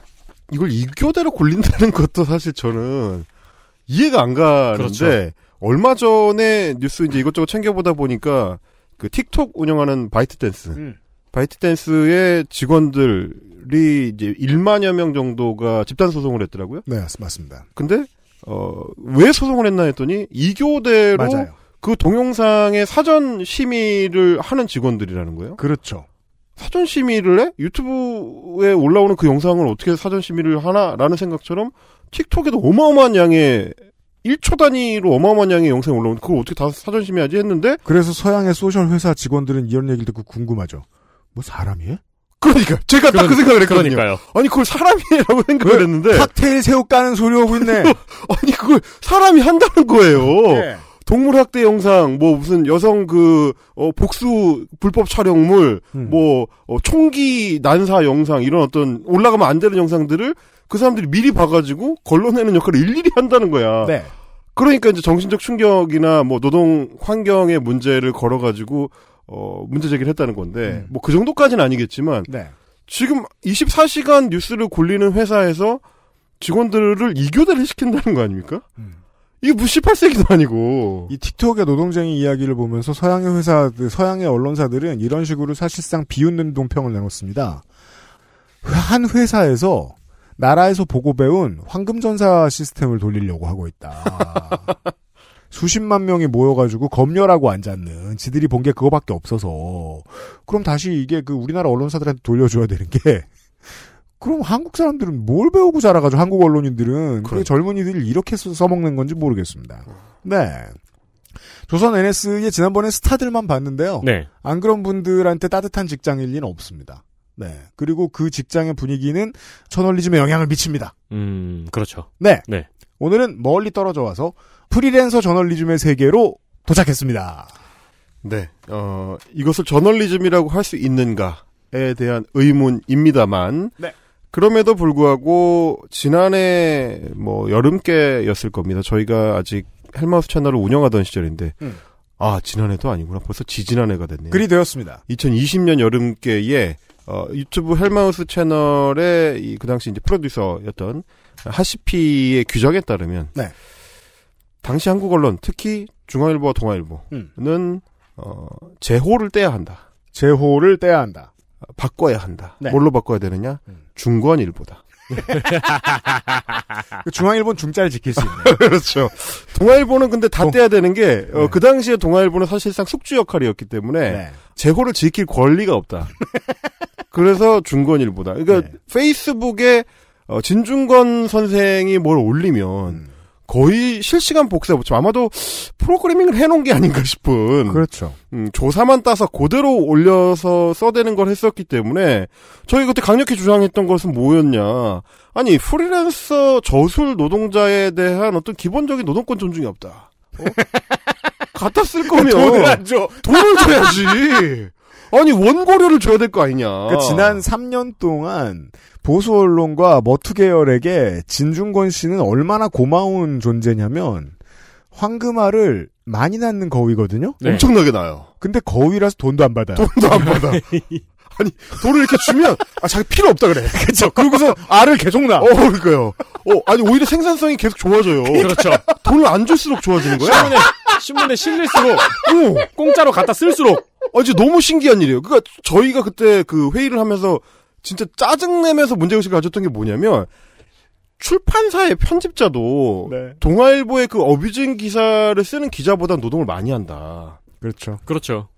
이걸 이교대로 굴린다는 것도 사실 저는 이해가 안 가는데 그렇죠. 얼마 전에 뉴스 이제 이것저것 챙겨보다 보니까 그 틱톡 운영하는 바이트 댄스 음. 바이트 댄스의 직원들이 이제 1만여 명 정도가 집단 소송을 했더라고요. 네, 맞습니다. 근데 어 왜 소송을 했나 했더니 이교대로 맞아요. 그 동영상의 사전 심의를 하는 직원들이라는 거예요. 그렇죠. 사전 심의를 해? 유튜브에 올라오는 그 영상을 어떻게 사전 심의를 하나라는 생각처럼 틱톡에도 어마어마한 양의 1초 단위로 어마어마한 양의 영상이 올라오는데 그걸 어떻게 다 사전 심의하지 했는데 그래서 서양의 소셜 회사 직원들은 이런 얘기를 듣고 궁금하죠. 뭐 사람이에요? 그러니까 제가 딱 그 생각을 했거든요. 그러니까요. 아니 그걸 사람이라고 생각을 했는데 칵테일 새우 까는 소리 하고 있네. [LAUGHS] 아니 그걸 사람이 한다는 거예요. 네. 동물 학대 영상, 뭐 무슨 여성 그 어, 복수 불법 촬영물, 음. 뭐 어, 총기 난사 영상 이런 어떤 올라가면 안 되는 영상들을 그 사람들이 미리 봐가지고 걸러내는 역할을 일일이 한다는 거야. 네. 그러니까 이제 정신적 충격이나 뭐 노동 환경의 문제를 걸어가지고 어 문제 제기를 했다는 건데 음. 뭐그 정도까지는 아니겠지만 네. 지금 24시간 뉴스를 굴리는 회사에서 직원들을 이교대를 시킨다는 거 아닙니까? 이게 뭐 18세기도 아니고. 이 틱톡의 노동쟁이 이야기를 보면서 서양의 회사, 서양의 언론사들은 이런 식으로 사실상 비웃는 동평을 내놓습니다. 한 회사에서 나라에서 보고 배운 황금전사 시스템을 돌리려고 하고 있다. [LAUGHS] 수십만 명이 모여가지고 검열하고 앉았는 지들이 본 게 그거밖에 없어서 그럼 다시 이게 그 우리나라 언론사들한테 돌려줘야 되는 게 그럼 한국 사람들은 뭘 배우고 자라가지고 한국 언론인들은 그 젊은이들이 이렇게 써- 써먹는 건지 모르겠습니다. 네. 조선 NS의 지난번에 스타들만 봤는데요. 네. 안 그런 분들한테 따뜻한 직장일 리는 없습니다. 네. 그리고 그 직장의 분위기는 저널리즘에 영향을 미칩니다. 음, 그렇죠. 네. 네. 오늘은 멀리 떨어져 와서 프리랜서 저널리즘의 세계로 도착했습니다. 네. 어, 이것을 저널리즘이라고 할 수 있는가에 대한 의문입니다만. 네. 그럼에도 불구하고, 지난해, 뭐, 여름께였을 겁니다. 저희가 아직 헬마우스 채널을 운영하던 시절인데, 음. 아, 지난해도 아니구나. 벌써 지지난해가 됐네요. 글이 되었습니다. 2020년 여름께에, 어, 유튜브 헬마우스 채널의 이, 그 당시 이제 프로듀서였던 하시피의 규정에 따르면, 네. 당시 한국 언론, 특히 중앙일보와 동아일보는 음. 어, 제호를 떼야 한다. 제호를 떼야 한다. 바꿔야 한다. 네. 뭘로 바꿔야 되느냐? 중권일보다. 그 중앙일보는 중자를 지킬 수 있네요. [LAUGHS] 그렇죠. 동아일보는 근데 다 떼야 되는 게, 어, 네. 그 당시에 동아일보는 사실상 숙주 역할이었기 때문에, 네. 제호를 지킬 권리가 없다. [LAUGHS] 그래서 중권일보다. 그러니까 네. 페이스북에 어, 진중권 선생이 뭘 올리면 음. 거의 실시간 복사 붙임 아마도 프로그래밍을 해놓은 게 아닌가 싶은 그렇죠. 음, 조사만 따서 그대로 올려서 써대는 걸 했었기 때문에 저희 그때 강력히 주장했던 것은 뭐였냐 아니 프리랜서 저술 노동자에 대한 어떤 기본적인 노동권 존중이 없다 어? [LAUGHS] 갖다 쓸 거면 돈을 안 줘. 돈을 줘야지 아니 원고료를 줘야 될 거 아니냐. 그러니까 지난 3년 동안 보수 언론과 머투 계열에게 진중권 씨는 얼마나 고마운 존재냐면 황금알을 많이 낳는 거위거든요. 네. 엄청나게 나요. 근데 거위라서 돈도 안 받아요. 돈도 안 받아. [LAUGHS] 아니 돈을 이렇게 주면 아 자기 필요 없다 그래. [LAUGHS] 그렇죠. 그러고서 알을 계속 낳아. 어 그러니까요. 어 아니 오히려 생산성이 계속 좋아져요. [LAUGHS] 그렇죠. 돈을 안 줄수록 좋아지는 거야. 신문에 신문에 실릴수록 공짜로 갖다 쓸수록 아 이제 너무 신기한 일이에요. 그러니까 저희가 그때 그 회의를 하면서 진짜 짜증 내면서 문제 의식을 가졌던 게 뭐냐면 출판사의 편집자도 네. 동아일보의 그 어뷰징 기사를 쓰는 기자보다 노동을 많이 한다. 그렇죠. 그렇죠.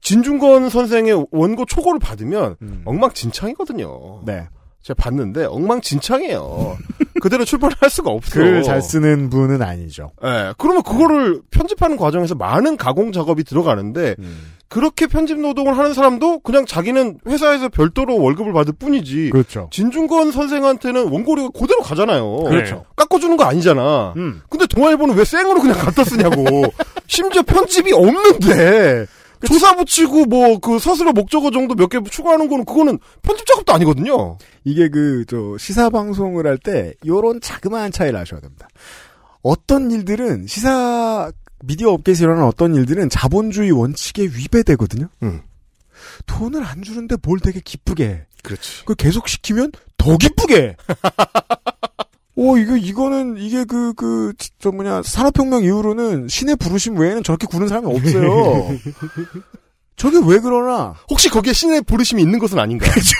진중권 선생의 원고 초고를 받으면 음. 엉망진창이거든요. 네. 제가 봤는데 엉망진창이에요. 그대로 출판을 할 수가 없어. 글을 잘 쓰는 분은 아니죠. 예. 그러면 그거를 편집하는 과정에서 많은 가공 작업이 들어가는데 음. 그렇게 편집 노동을 하는 사람도 그냥 자기는 회사에서 별도로 월급을 받을 뿐이지. 그렇죠. 진중권 선생한테는 원고료가 그대로 가잖아요. 그렇죠. 깎아주는 거 아니잖아. 음. 근데 동아일보는 왜 생으로 그냥 갖다 쓰냐고. [LAUGHS] 심지어 편집이 없는데. 조사 붙이고 뭐 그 서술어 목적어 정도 몇 개 추가하는 거는 그거는 편집 작업도 아니거든요. 이게 그 저 시사 방송을 할 때 요런 자그마한 차이를 아셔야 됩니다. 어떤 일들은 시사 미디어 업계에서 일어나는 어떤 일들은 자본주의 원칙에 위배되거든요. 음. 돈을 안 주는데 뭘 되게 기쁘게 해. 그렇지. 그걸 계속 시키면 더 기쁘게 해. [LAUGHS] 오, 이거, 이거는, 이게 그, 그, 저 뭐냐, 산업혁명 이후로는 신의 부르심 외에는 저렇게 구는 사람이 없어요. [LAUGHS] 저게 왜 그러나? 혹시 거기에 신의 부르심이 있는 것은 아닌가? 그죠?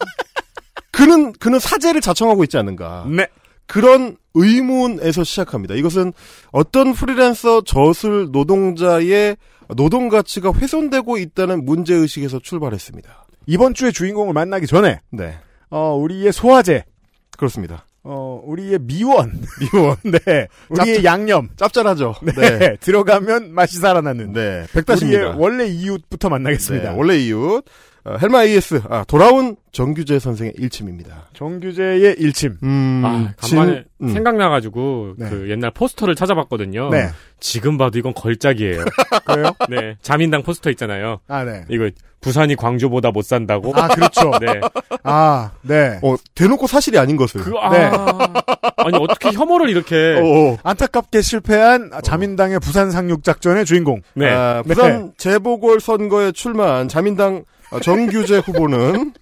[LAUGHS] 그는 그는 사제를 자청하고 있지 않는가? 네. 그런 의문에서 시작합니다. 이것은 어떤 프리랜서 저술 노동자의 노동 가치가 훼손되고 있다는 문제 의식에서 출발했습니다. 이번 주에 주인공을 만나기 전에, 네, 어, 우리의 소화제, 그렇습니다. 어, 우리의 미원, [LAUGHS] 미원, 네, [LAUGHS] 우리의 짭짤- 양념, 짭짤하죠. 네, [LAUGHS] 들어가면 맛이 살아나는, 네, 우리의 백다시입니다. 원래 이웃부터 만나겠습니다. 네, 원래 이웃. 어, 헬마 AS 아, 돌아온 정규재 선생의 일침입니다. 정규제의 일침. 음, 아, 간만에 진- 음. 생각나가지고 네. 그 옛날 포스터를 찾아봤거든요. 네. 지금 봐도 이건 걸작이에요. [LAUGHS] 그래요? 네, 자민당 포스터 있잖아요. 아, 네. 이거 부산이 광주보다 못 산다고. 아, 그렇죠. [LAUGHS] 네. 아, 네. 어, 대놓고 사실이 아닌 것을. 그, 아. 네. 아니, 어떻게 혐오를 이렇게. 어, 안타깝게 실패한 자민당의 부산 상륙 작전의 주인공. 네. 아, 부산 재보궐 선거에 출마한 자민당 어, 정규재 후보는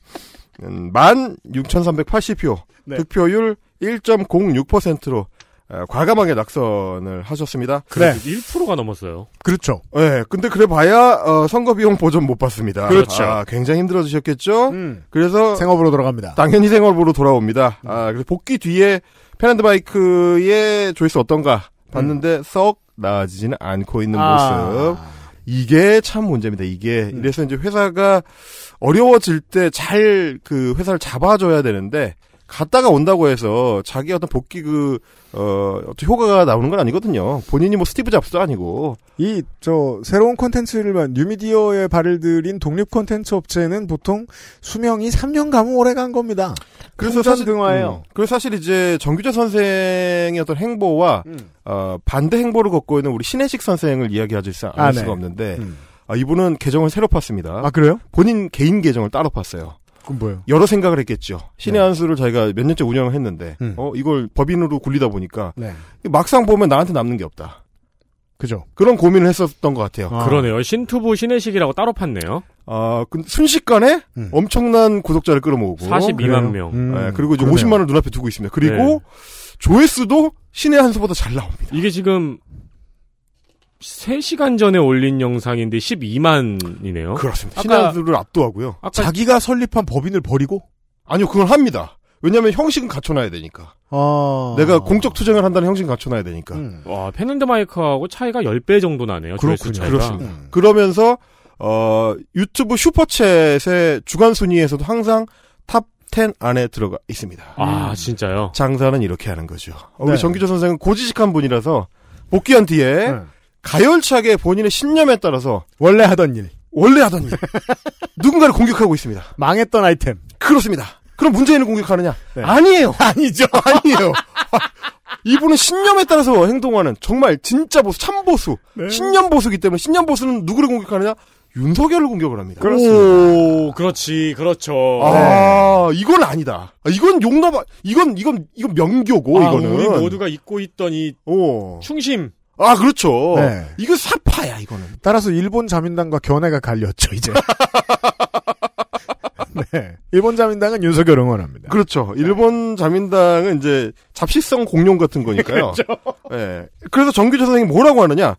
음, 16,380표, 네. 득표율 1.06%로 어, 과감하게 낙선을 하셨습니다. 네. 1%가 넘었어요. 그렇죠. 네, 근데 그래 봐야 어, 선거 비용 보전 못 받습니다. 그렇죠. 아, 굉장히 힘들어지셨겠죠. 음. 그래서 생업으로 들어갑니다. 당연히 생활부로 돌아옵니다. 아, 그래서 복귀 뒤에 페란드 바이크의 조회수 어떤가 봤는데 썩 나아지지는 않고 있는 모습. 이게 참 문제입니다. 이게 음. 이래서 이제 회사가 어려워질 때 잘 그 회사를 잡아줘야 되는데 갔다가 온다고 해서 자기 어떤 복귀 그, 어, 어떤 효과가 나오는 건 아니거든요. 본인이 뭐 스티브 잡스도 아니고. 이, 저, 새로운 콘텐츠를, 뉴미디어에 발을 들인 독립 콘텐츠 업체는 보통 수명이 3년 가면 오래 간 겁니다. 그래서 사실 등화예요. 음, 그래서 사실 이제 정규재 선생의 어떤 행보와, 음. 어, 반대 행보를 걷고 있는 우리 신혜식 선생을 이야기하지 수- 않을 아, 수가 네. 없는데, 음. 아, 이분은 계정을 새로 팠습니다. 아, 그래요? 본인 개인 계정을 따로 팠어요. 그럼 뭐예요? 여러 생각을 했겠죠. 신의 네. 한수를 자기가 몇 년째 운영을 했는데, 음. 어, 이걸 법인으로 굴리다 보니까, 네. 막상 보면 나한테 남는 게 없다. 그죠. 그런 고민을 했었던 것 같아요. 아. 그러네요. 신투부 신의식이라고 따로 팠네요. 아, 그 순식간에 음. 엄청난 구독자를 끌어모으고, 42만 그래요? 명. 음, 네, 그리고 이제 그러네요. 50만을 눈앞에 두고 있습니다. 그리고 네. 조회수도 신의 한 수보다 잘 나옵니다. 이게 지금 3시간 전에 올린 영상인데 12만이네요. 그렇습니다. 신의 한 수를 압도하고요. 아까 자기가 설립한 법인을 버리고? 아니요, 그건 합니다. 왜냐하면 형식은 갖춰놔야 되니까. 아. 내가 공적 투쟁을 한다는 형식은 갖춰놔야 되니까. 음. 와, 펜앤드 마이크하고 차이가 10배 정도 나네요. 그렇군요. 그렇습니다. 음. 그러면서 어 유튜브 슈퍼챗의 주간 순위에서도 항상 top 10 안에 들어가 있습니다. 아, 진짜요? 장사는 이렇게 하는 거죠. 어, 우리 네. 정기조 선생은 고지식한 분이라서 복귀한 뒤에 네. 가열차게 본인의 신념에 따라서 원래 하던 일. 원래 하던 일 [LAUGHS] 누군가를 공격하고 있습니다. 망했던 아이템. 그렇습니다. 그럼 문재인을 공격하느냐? 네. 아니에요. [LAUGHS] 아니죠. 아니에요. [LAUGHS] 이분은 신념에 따라서 행동하는 정말 진짜 보수, 참 보수, 네. 신념 보수기 때문에 신념 보수는 누구를 공격하느냐? 윤석열을 공격을 합니다. 오, 그렇지, 그렇죠. 아, 이건 아니다. 아, 이건 용납, 이건, 이건, 이건 명교고, 아, 이거는. 우리 모두가 잊고 있던 이 오. 충심. 아, 그렇죠. 네. 이거 사파야, 이거는. 따라서 일본 자민당과 견해가 갈렸죠, 이제. [LAUGHS] [LAUGHS] 네. 일본 자민당은 윤석열 응원합니다. 그렇죠. 일본 자민당은 이제 잡식성 공룡 같은 거니까요. [LAUGHS] 그렇죠. 예. 그래서 정규재 선생님이 뭐라고 하느냐.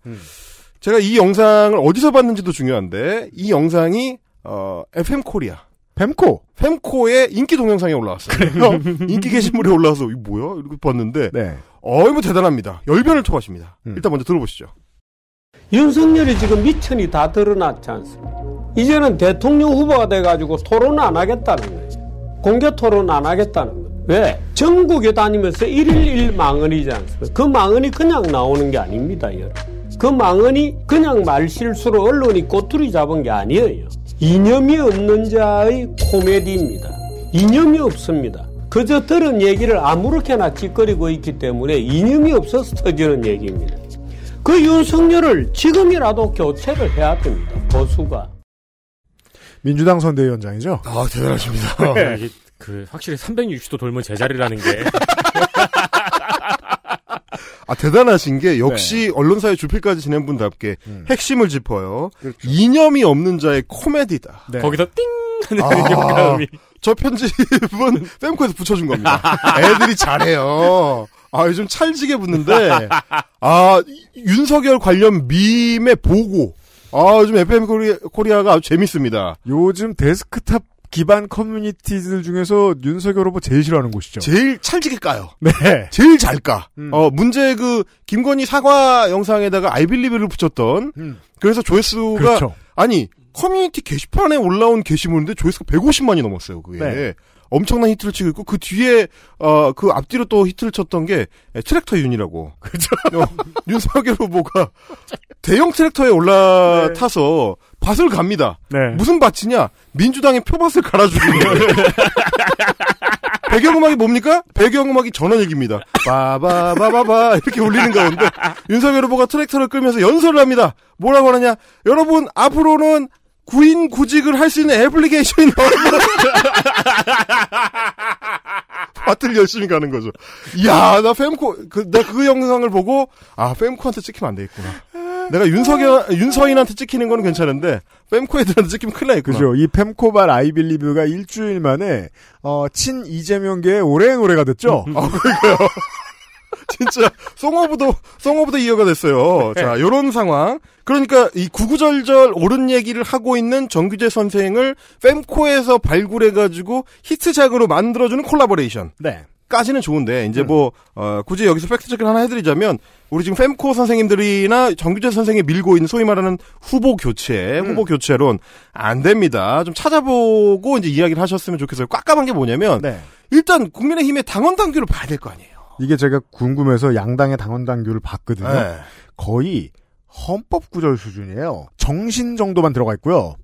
제가 이 영상을 어디서 봤는지도 중요한데, 이 영상이, 어, FM 코리아. fem코. fem코의 인기 동영상에 올라왔어요. 그래요? [LAUGHS] 인기 게시물에 올라와서, 이거 뭐야? 이렇게 봤는데, 네. 어이구 대단합니다. 열변을 토하십니다. 일단 먼저 들어보시죠. 윤석열이 지금 미천이 다 드러났지 않습니까? 이제는 대통령 후보가 돼가지고 토론 안 하겠다는 거예요. 공개 토론 안 하겠다는 거예요. 왜? 전국에 다니면서 일일 일 망언이지 않습니까? 그 망언이 그냥 나오는 게 아닙니다, 여러분. 그 망언이 그냥 말실수로 언론이 꼬투리 잡은 게 아니에요. 이념이 없는 자의 코미디입니다. 이념이 없습니다. 그저 들은 얘기를 아무렇게나 찌꺼리고 있기 때문에 이념이 없어서 터지는 얘기입니다. 그 윤석열을 지금이라도 교체를 해야 됩니다. 보수가. 민주당 선대위원장이죠? 아, 대단하십니다. [LAUGHS] 네. 이게 그 확실히 360도 돌면 제자리라는 게 [LAUGHS] 아, 대단하신 게 역시 네. 언론사의 주필까지 지낸 분답게 음. 핵심을 짚어요. 그렇죠. 이념이 없는 자의 코미디다. 네. 거기서 띵 하는 아, 효과음이 저 편집은 [LAUGHS] 펨코에서 붙여준 겁니다. 애들이 잘해요. 아, 요즘 찰지게 붙는데, 아, 이- 윤석열 관련 밈의 보고, 아, 요즘 FM 코리아, 코리아 가 아주 재밌습니다. 요즘 데스크탑 기반 커뮤니티들 중에서 윤석열 후보 제일 싫어하는 곳이죠. 제일 찰지게 까요. 네. 제일 잘 까. 음. 어, 문제 그, 김건희 사과 영상에다가 I Believe를 붙였던, 음. 그래서 조회수가, 그렇죠. 아니, 커뮤니티 게시판에 올라온 게시물인데 조회수가 150만이 넘었어요, 그게. 네. 엄청난 히트를 치고 있고, 그 뒤에, 어, 그 앞뒤로 또 히트를 쳤던 게, 에, 트랙터 윤이라고. [LAUGHS] 그죠. 어, 윤석열 후보가 대형 트랙터에 올라타서 밭을 갑니다. 네. 무슨 밭이냐? 민주당의 표밭을 갈아주는 거예요. [LAUGHS] 배경음악이 뭡니까? 배경음악이 전원일기입니다. 바바바바바 이렇게 울리는 가운데 윤석열 후보가 트랙터를 끌면서 연설을 합니다. 뭐라고 하느냐? 여러분 앞으로는 구인 구직을 할 수 있는 애플리케이션이 나옵니다. 밭을 [LAUGHS] 열심히 가는 거죠. 이야, 나 fem코, 그, 나그 영상을 보고, 아, fem코한테 찍히면 안 되겠구나. 내가 윤석열, 윤서인한테 찍히는 거는 괜찮은데, fem코 애들한테 찍히면 큰일 나겠구나. 그죠. 이 fem코발 아이빌리브가 일주일 만에, 어, 친 이재명계의 오랜 노래가 됐죠? 아, 그러니까요. [LAUGHS] 진짜, 송어부도, 송어부도 이어가 됐어요. 자, 요런 상황. 그러니까, 이 구구절절 옳은 얘기를 하고 있는 정규재 선생을 펨코에서 발굴해 가지고 히트작으로 만들어 주는 콜라보레이션. 네. 까지는 좋은데 이제 뭐 어, 굳이 여기서 팩트 체크를 하나 해드리자면 우리 지금 펨코 선생님들이나 정규재 선생이 밀고 있는 소위 말하는 후보 교체, 후보 교체론 안 됩니다. 좀 찾아보고 이제 이야기를 하셨으면 좋겠어요. 꽉까만 게 뭐냐면 네. 일단 국민의힘의 당원 당규를 봐야 될 거 아니에요. 이게 제가 궁금해서 양당의 당원당규를 봤거든요. 네. 거의 헌법 구절 수준이에요. 정신 정도만 들어가 있고요.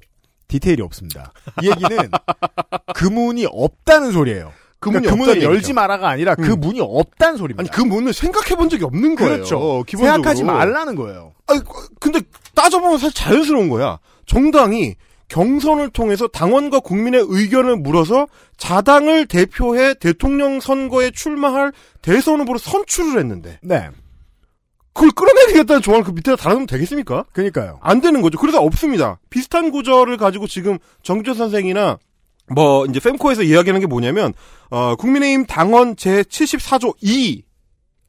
디테일이 없습니다. 이 얘기는 [LAUGHS] 그 문이 없다는 소리예요. 그 문이 그러니까 그 문을 열지. 마라가 아니라 그 음. 문이 없다는 소리입니다. 아니 그 문을 생각해 본 적이 없는 거예요. 그렇죠. 기본적으로. 생각하지 말라는 거예요. 아니, 근데 따져보면 사실 자연스러운 거야. 정당이 경선을 통해서 당원과 국민의 의견을 물어서 자당을 대표해 대통령 선거에 출마할 대선 후보로 선출을 했는데 네. 그걸 끌어내리겠다는 조항을 그 밑에다 달아놓으면 되겠습니까? 그러니까요. 안 되는 거죠. 그래서 없습니다. 비슷한 구절을 가지고 지금 정규재 선생이나 뭐 이제 fem코에서 이야기하는 게 뭐냐면 어 국민의힘 당원 제 74조 2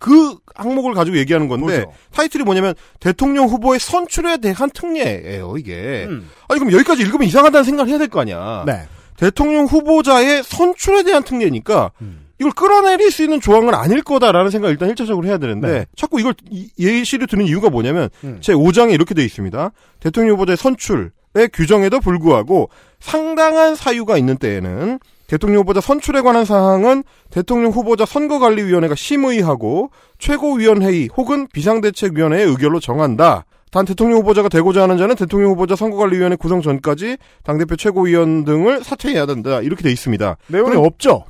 그 항목을 가지고 얘기하는 건데 뭐죠? 타이틀이 뭐냐면 대통령 후보의 선출에 대한 특례예요 이게 음. 아니 그럼 여기까지 읽으면 이상하다는 생각을 해야 될 거 아니야 네. 대통령 후보자의 선출에 대한 특례니까 음. 이걸 끌어내릴 수 있는 조항은 아닐 거다라는 생각을 일단 1차적으로 해야 되는데 네. 자꾸 이걸 이- 예시를 드는 이유가 뭐냐면 음. 제 5장에 이렇게 돼 있습니다. 대통령 후보자의 선출의 규정에도 불구하고 상당한 사유가 있는 때에는 대통령 후보자 선출에 관한 사항은 대통령 후보자 선거관리위원회가 심의하고 최고위원회의 혹은 비상대책위원회의 의결로 정한다. 단 대통령 후보자가 되고자 하는 자는 대통령 후보자 선거관리위원회 구성 전까지 당대표 최고위원 등을 사퇴해야 된다. 이렇게 돼 있습니다. 내용이 없죠.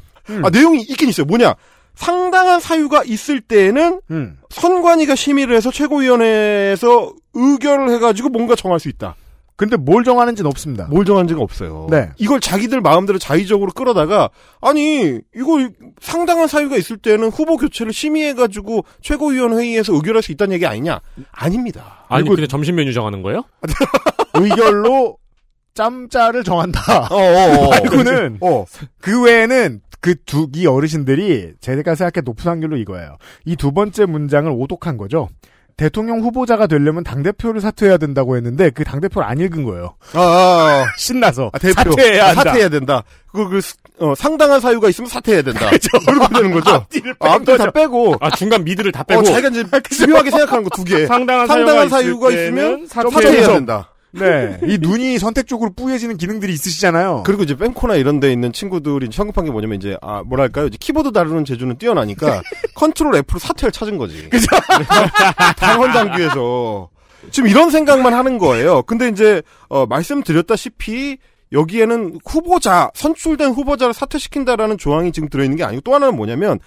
아, 내용이 있긴 있어요. 뭐냐? 상당한 사유가 있을 때에는 음. 선관위가 심의를 해서 최고위원회에서 의결을 해가지고 뭔가 정할 수 있다. 근데 뭘 정하는지는 없습니다. 뭘 정하는지가 없어요. 네. 이걸 자기들 마음대로 자의적으로 끌어다가 아니 이거 상당한 사유가 있을 때는 후보 교체를 심의해가지고 최고위원회의에서 의결할 수 있다는 얘기 아니냐? 아닙니다. 아니 그리고- 근데 점심 메뉴 정하는 거예요? [LAUGHS] 의결로 짬짜를 정한다. 어, 어, 어. [LAUGHS] 말고는 어. 그 외에는 그 두 이 어르신들이 제가 생각해 높은 확률로 이거예요. 이 두 번째 문장을 오독한 거죠. 대통령 후보자가 되려면 당 대표를 사퇴해야 된다고 했는데 그 당 대표를 안 읽은 거예요. 아, 아, 아. [LAUGHS] 신나서 아, 대표 사퇴해야 아, 한다. 사퇴해야 된다. 그 스- 어, 상당한 사유가 있으면 사퇴해야 된다. [LAUGHS] 그렇게 되는 거죠. 앞뒤를 뺀 아, 앞뒤 다. 빼고 아 중간 미드를 다 빼고 어, 자기가 이제 [LAUGHS] 집요하게 생각하는 거 두 개. 상당한, 상당한 사유가, 사유가 있으면 사퇴해야 된다. 네, 이 눈이 선택적으로 뿌얘지는 기능들이 있으시잖아요. 그리고 이제 뺑코나 이런 데 있는 친구들이 성급한 게 뭐냐면 이제 아 뭐랄까요 이제 키보드 다루는 재주는 뛰어나니까 컨트롤 F로 사퇴를 찾은 거지. [LAUGHS] 그죠? [LAUGHS] 당원 당규에서 지금 이런 생각만 하는 거예요. 근데 이제 어 말씀드렸다시피 여기에는 후보자 선출된 후보자를 사퇴시킨다라는 조항이 지금 들어있는 게 아니고 또 하나는 뭐냐면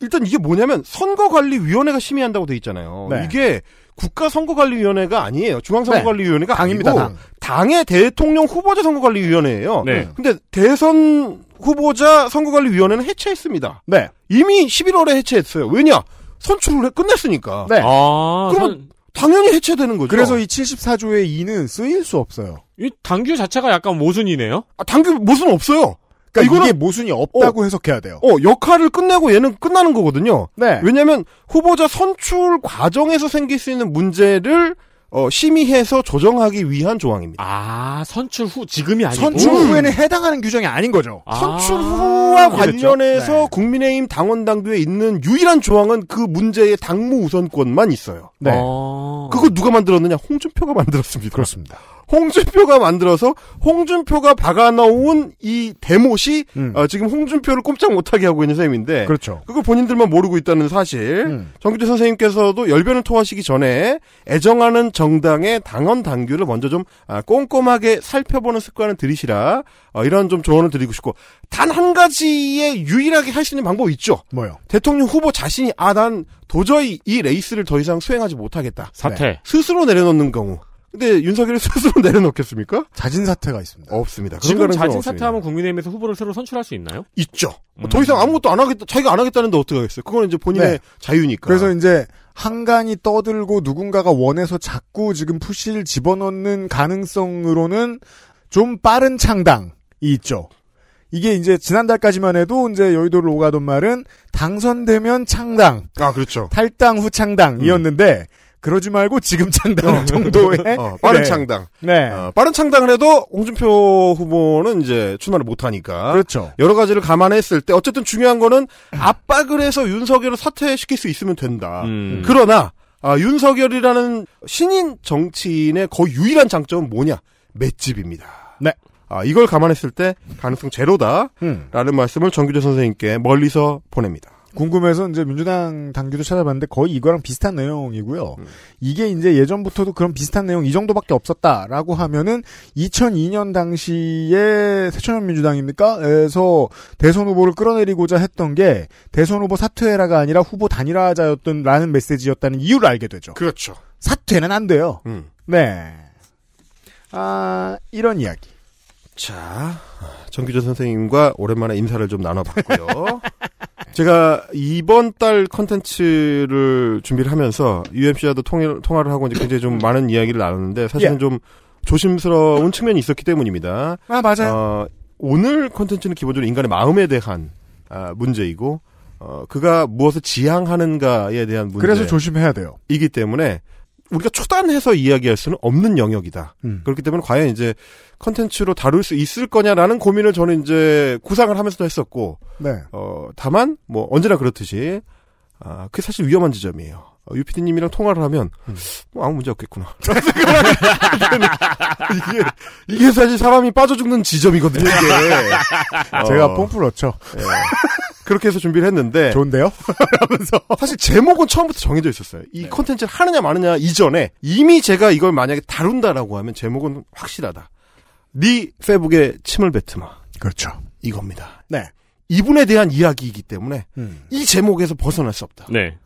일단 이게 뭐냐면 선거관리위원회가 심의한다고 돼 있잖아요. 네. 이게 국가선거관리위원회가 아니에요. 중앙선거관리위원회가 당입니다, 아니고 당. 당의 대통령 후보자 선거관리위원회예요. 네. 근데 대선 후보자 선거관리위원회는 해체했습니다. 네. 이미 11월에 해체했어요. 왜냐? 선출을 해- 끝냈으니까. 네. 아 그러면 선- 당연히 해체되는 거죠. 그래서 이 74조의 2는 쓰일 수 없어요. 이 당규 자체가 약간 모순이네요. 아, 당규 모순 없어요. 그러니까 이거는- 이게 모순이 없다고 해석해야 돼요. 어, 역할을 끝내고 얘는 끝나는 거거든요. 네. 왜냐면 후보자 선출 과정에서 생길 수 있는 문제를 어, 심의해서 조정하기 위한 조항입니다. 아 선출 후 지금이 아니고 선출 후에는 해당하는 규정이 아닌 거죠. 아, 선출 후와 그랬죠? 관련해서 네. 국민의힘 당원 당규에 있는 유일한 조항은 그 문제의 당무 우선권만 있어요. 네. 어... 그거 누가 만들었느냐? 홍준표가 만들었습니다. 그렇습니다. 홍준표가 만들어서 홍준표가 박아놓은 이 대못이 음. 어, 지금 홍준표를 꼼짝 못하게 하고 있는 셈인데 그렇죠. 그걸 본인들만 모르고 있다는 사실. 음. 정규재 선생님께서도 열변을 토하시기 전에 애정하는 정당의 당원 당규를 먼저 좀 아, 꼼꼼하게 살펴보는 습관을 들이시라 어, 이런 좀 조언을 드리고 싶고 단 한 가지의 유일하게 할 수 있는 방법이 있죠. 뭐요? 대통령 후보 자신이 아 난 도저히 이 레이스를 더 이상 수행하지 못하겠다. 사퇴. 스스로 내려놓는 경우. 근데 윤석열이 스스로 [LAUGHS] 내려놓겠습니까? 자진 사퇴가 있습니다. 없습니다. 지금 자진. 사퇴하면 국민의힘에서 후보를 새로 선출할 수 있나요? 있죠. 음. 더 이상 아무것도 안 하겠다, 자기가 안 하겠다는데 어떻게 하겠어요? 그거는 이제 본인의 네. 자유니까. 그래서 이제 한간이 떠들고 누군가가 원해서 자꾸 지금 푸시를 집어넣는 가능성으로는 좀 빠른 창당이 있죠. 이게 이제 지난달까지만 해도 이제 여의도를 오가던 말은 당선되면 창당, 아, 그렇죠. 탈당 후 창당이었는데 그러지 말고 지금 창당 [LAUGHS] 정도의 어, 빠른 네. 창당. 네. 어, 빠른 창당을 해도 홍준표 후보는 이제 출마를 못 하니까. 그렇죠. 여러 가지를 감안했을 때 어쨌든 중요한 거는 압박을 해서 윤석열을 사퇴시킬 수 있으면 된다. 음. 그러나 아, 윤석열이라는 신인 정치인의 거의 유일한 장점은 뭐냐? 맷집입니다. 네. 아, 이걸 감안했을 때 가능성 제로다라는 음. 말씀을 정규재 선생님께 멀리서 보냅니다. 궁금해서 이제 민주당 당규도 찾아봤는데 거의 이거랑 비슷한 내용이고요. 이게 이제 예전부터도 그런 비슷한 내용 이 정도밖에 없었다라고 하면은 2002년 당시에 새천년 민주당입니까? 에서 대선 후보를 끌어내리고자 했던 게 대선 후보 사퇴해라가 아니라 후보 단일화자였던 라는 메시지였다는 이유를 알게 되죠. 그렇죠. 사퇴는 안 돼요. 음. 네. 아, 이런 이야기. 자, 정규재 선생님과 오랜만에 인사를 좀 나눠봤고요. [LAUGHS] 제가 이번 달 컨텐츠를 준비를 하면서 UMC와도 통일, 통화를 하고 이제 굉장히 좀 많은 이야기를 나눴는데 사실은 예. 좀 조심스러운 측면이 있었기 때문입니다. 아, 맞아요. 어, 오늘 컨텐츠는 기본적으로 인간의 마음에 대한 아, 문제이고 어, 그가 무엇을 지향하는가에 대한 문제. 그래서 조심해야 돼요. 이기 때문에 우리가 초단해서 이야기할 수는 없는 영역이다. 음. 그렇기 때문에 과연 이제 컨텐츠로 다룰 수 있을 거냐라는 고민을 저는 이제 구상을 하면서도 했었고, 네. 어, 다만, 뭐, 언제나 그렇듯이, 아, 그게 사실 위험한 지점이에요. 어, 유피디님이랑 통화를 하면, 뭐 아무 문제 없겠구나. [LAUGHS] 이게, 이게 사실 사람이 빠져 죽는 지점이거든요, 이게. 어, 제가 pom프를 넣죠. 예. 그렇게 해서 준비를 했는데, 좋은데요? [LAUGHS] 사실 제목은 처음부터 정해져 있었어요. 이 콘텐츠를 하느냐 마느냐 이전에 이미 제가 이걸 만약에 다룬다라고 하면 제목은 확실하다. 네 페북에 침을 뱉으마. 그렇죠. 이겁니다. 네. 이분에 대한 이야기이기 때문에 음. 이 제목에서 벗어날 수 없다. 네.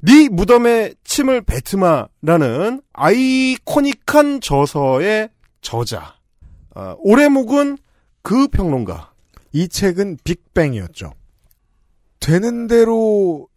네 무덤에 침을 뱉으마라는 아이코닉한 저서의 저자. 아, 올해 목은 그 평론가. 이 책은 빅뱅이었죠. 되는 대로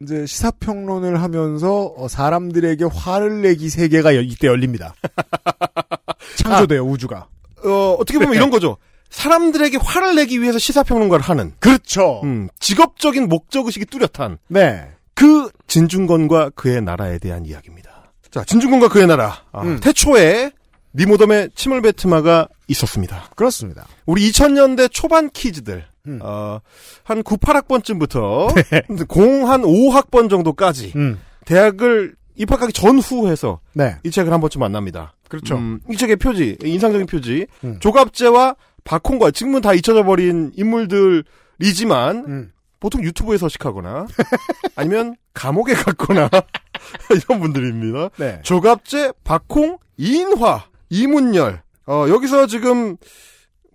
이제 시사평론을 하면서 어, 사람들에게 화를 내기 세계가 여- 이때 열립니다. [LAUGHS] 창조돼요 우주가. 어, 어떻게 보면 이런 거죠. 사람들에게 화를 내기 위해서 시사평론가를 하는. 그렇죠. 음, 직업적인 목적의식이 뚜렷한. 네. 그 진중권과 그의 나라에 대한 이야기입니다. 자, 진중권과 그의 나라. 아, 음. 태초에 니모덤의 침을 뱉으마가 있었습니다. 그렇습니다. 우리 2000년대 초반 키즈들, 음. 어, 한 9, 8학번쯤부터 [LAUGHS] 공한 5학번 정도까지 음. 대학을 입학하기 전후해서 네. 이 책을 한 번쯤 만납니다. 그렇죠. 음, 이 책의 표지, 인상적인 표지, 음. 조갑제와 박홍과 지금은 다 잊혀져 버린 인물들이지만 음. 보통 유튜브에 서식하거나 [LAUGHS] 아니면 감옥에 갔거나 [LAUGHS] 이런 분들입니다. 네. 조갑제, 박홍, 이인화, 이문열. 어, 여기서 지금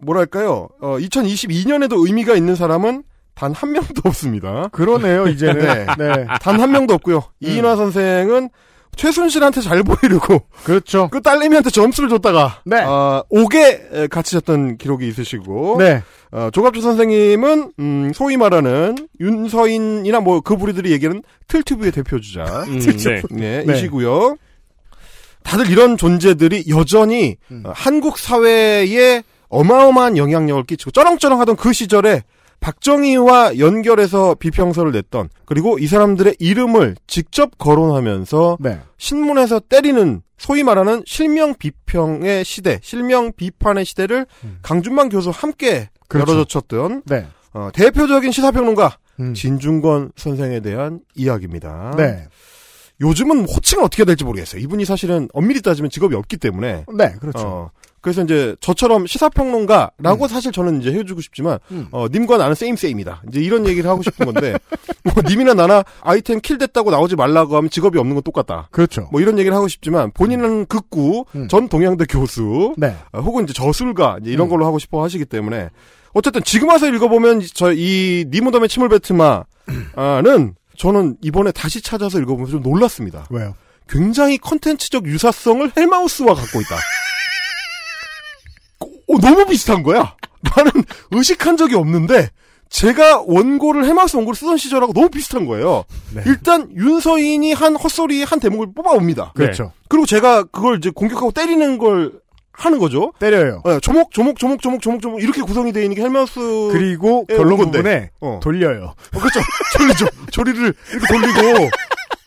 뭐랄까요? 어, 2022년에도 의미가 있는 사람은 단 한 명도 없습니다. 그러네요 이제는. 네. 네. 단한 명도 없고요. 이인화 선생은 최순실한테 잘 보이려고 그렇죠. 그 딸내미한테 점수를 줬다가 네. 어, 5개 갇히셨던 기록이 있으시고 네. 어, 조갑주 선생님은 음, 소위 말하는 윤서인이나 뭐 그 부리들이 얘기하는 틀튜브의 대표주자 음, 네. [LAUGHS] 네, 네. 이시고요. 다들 이런 존재들이 여전히 음. 어, 한국 사회에 어마어마한 영향력을 끼치고 쩌렁쩌렁하던 그 시절에 박정희와 연결해서 비평서를 냈던 그리고 이 사람들의 이름을 직접 거론하면서 네. 신문에서 때리는 소위 말하는 실명 비평의 시대, 실명 비판의 시대를 강준만 교수 함께 그렇죠. 열어젖혔던 네. 어, 대표적인 시사평론가 음. 진중권 선생에 대한 이야기입니다. 네. 요즘은 호칭은 어떻게 될지 모르겠어요. 이분이 사실은 엄밀히 따지면 직업이 없기 때문에. 네. 그렇죠. 어, 그래서 이제 저처럼 시사평론가라고 사실 저는 이제 해주고 싶지만 음. 어, 님과 나는 세임 세임이다. 이제 이런 얘기를 하고 싶은 건데 [LAUGHS] 뭐 님이나 나나 아이템 킬 됐다고 나오지 말라고 하면 직업이 없는 건 똑같다. 그렇죠. 뭐 이런 얘기를 하고 싶지만 본인은 극구 음. 전 동양대 교수 네. 어, 혹은 이제 저술가 이제 이런 음. 걸로 하고 싶어 하시기 때문에 어쨌든 지금 와서 읽어보면 저 이 니무덤의 침을 뱉으마는 저는 이번에 다시 찾아서 읽어보면서 좀 놀랐습니다. 왜요? 굉장히 컨텐츠적 유사성을 헬마우스와 갖고 있다. 어, 너무 비슷한 거야. 나는 의식한 적이 없는데 제가 원고를 헬마우스 원고를 쓰던 시절하고 너무 비슷한 거예요. 네. 일단 윤서인이 한 헛소리 한 대목을 뽑아옵니다. 그렇죠. 그리고 제가 그걸 이제 공격하고 때리는 걸 하는 거죠. 때려요. 네, 조목 조목 조목 조목 조목 조목 이렇게 구성이 되어 있는 게 헬마우스 그리고 예, 결론 원고인데. 부분에 어. 돌려요. 어, 그렇죠. [LAUGHS] 조리죠. 조리를 이렇게 돌리고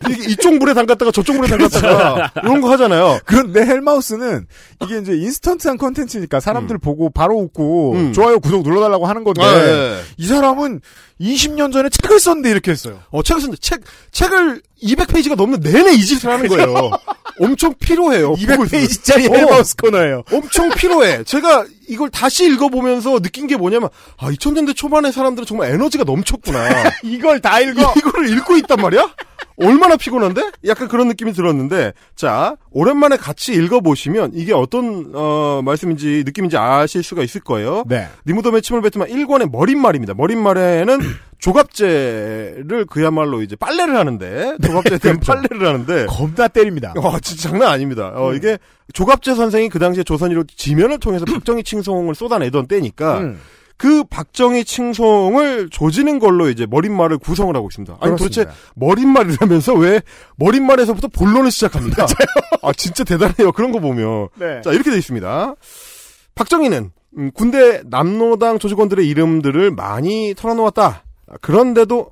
이게 이쪽 물에 담갔다가 저쪽 물에 담갔다가 이런 거 하잖아요. 그런데 헬마우스는 이게 이제 인스턴트한 컨텐츠니까 사람들 보고 바로 웃고 음. 좋아요 구독 눌러달라고 하는 건데 아, 예. 이 사람은 20년 전에 책을 썼는데 이렇게 했어요. 어, 책을 쓰는데 책, 책을 200페이지가 넘는 내내 이 짓을 하는 거예요. [LAUGHS] 엄청 피로해요. 보고 있으면. 200페이지짜리 어. 헬마우스 코너예요. 엄청 피로해. 제가 이걸 다시 읽어보면서 느낀 게 뭐냐면, 아, 2000년대 초반의 사람들은 정말 에너지가 넘쳤구나. [LAUGHS] 이걸 다 읽어. 이거를 읽고 있단 말이야? 얼마나 피곤한데? 약간 그런 느낌이 들었는데, 자, 오랜만에 같이 읽어보시면 이게 어떤, 어, 말씀인지, 느낌인지 아실 수가 있을 거예요. 네. 니무덤의 침을 뱉으면 1권의 머릿말입니다. 머릿말에는 [LAUGHS] 조갑제를 그야말로 이제 빨래를 하는데, 조갑제에 대한 [LAUGHS] 그렇죠. 빨래를 하는데, 겁나 때립니다. 어, 진짜 장난 아닙니다. 어, 이게 조갑재 선생이 그 당시에 조선일보 지면을 통해서 [CLEARS THROAT] 박정희 칭송을 쏟아내던 때니까 음. 그 박정희 칭송을 조지는 걸로 이제 머릿말을 구성을 하고 있습니다. 아니 그렇습니다. 도대체 머릿말이라면서 왜 머릿말에서부터 본론을 시작합니까? [LAUGHS] 아 진짜 대단해요. 그런 거 보면. 네. 자 이렇게 돼 있습니다. 박정희는 음, 군대 남노당 조직원들의 이름들을 많이 털어놓았다. 그런데도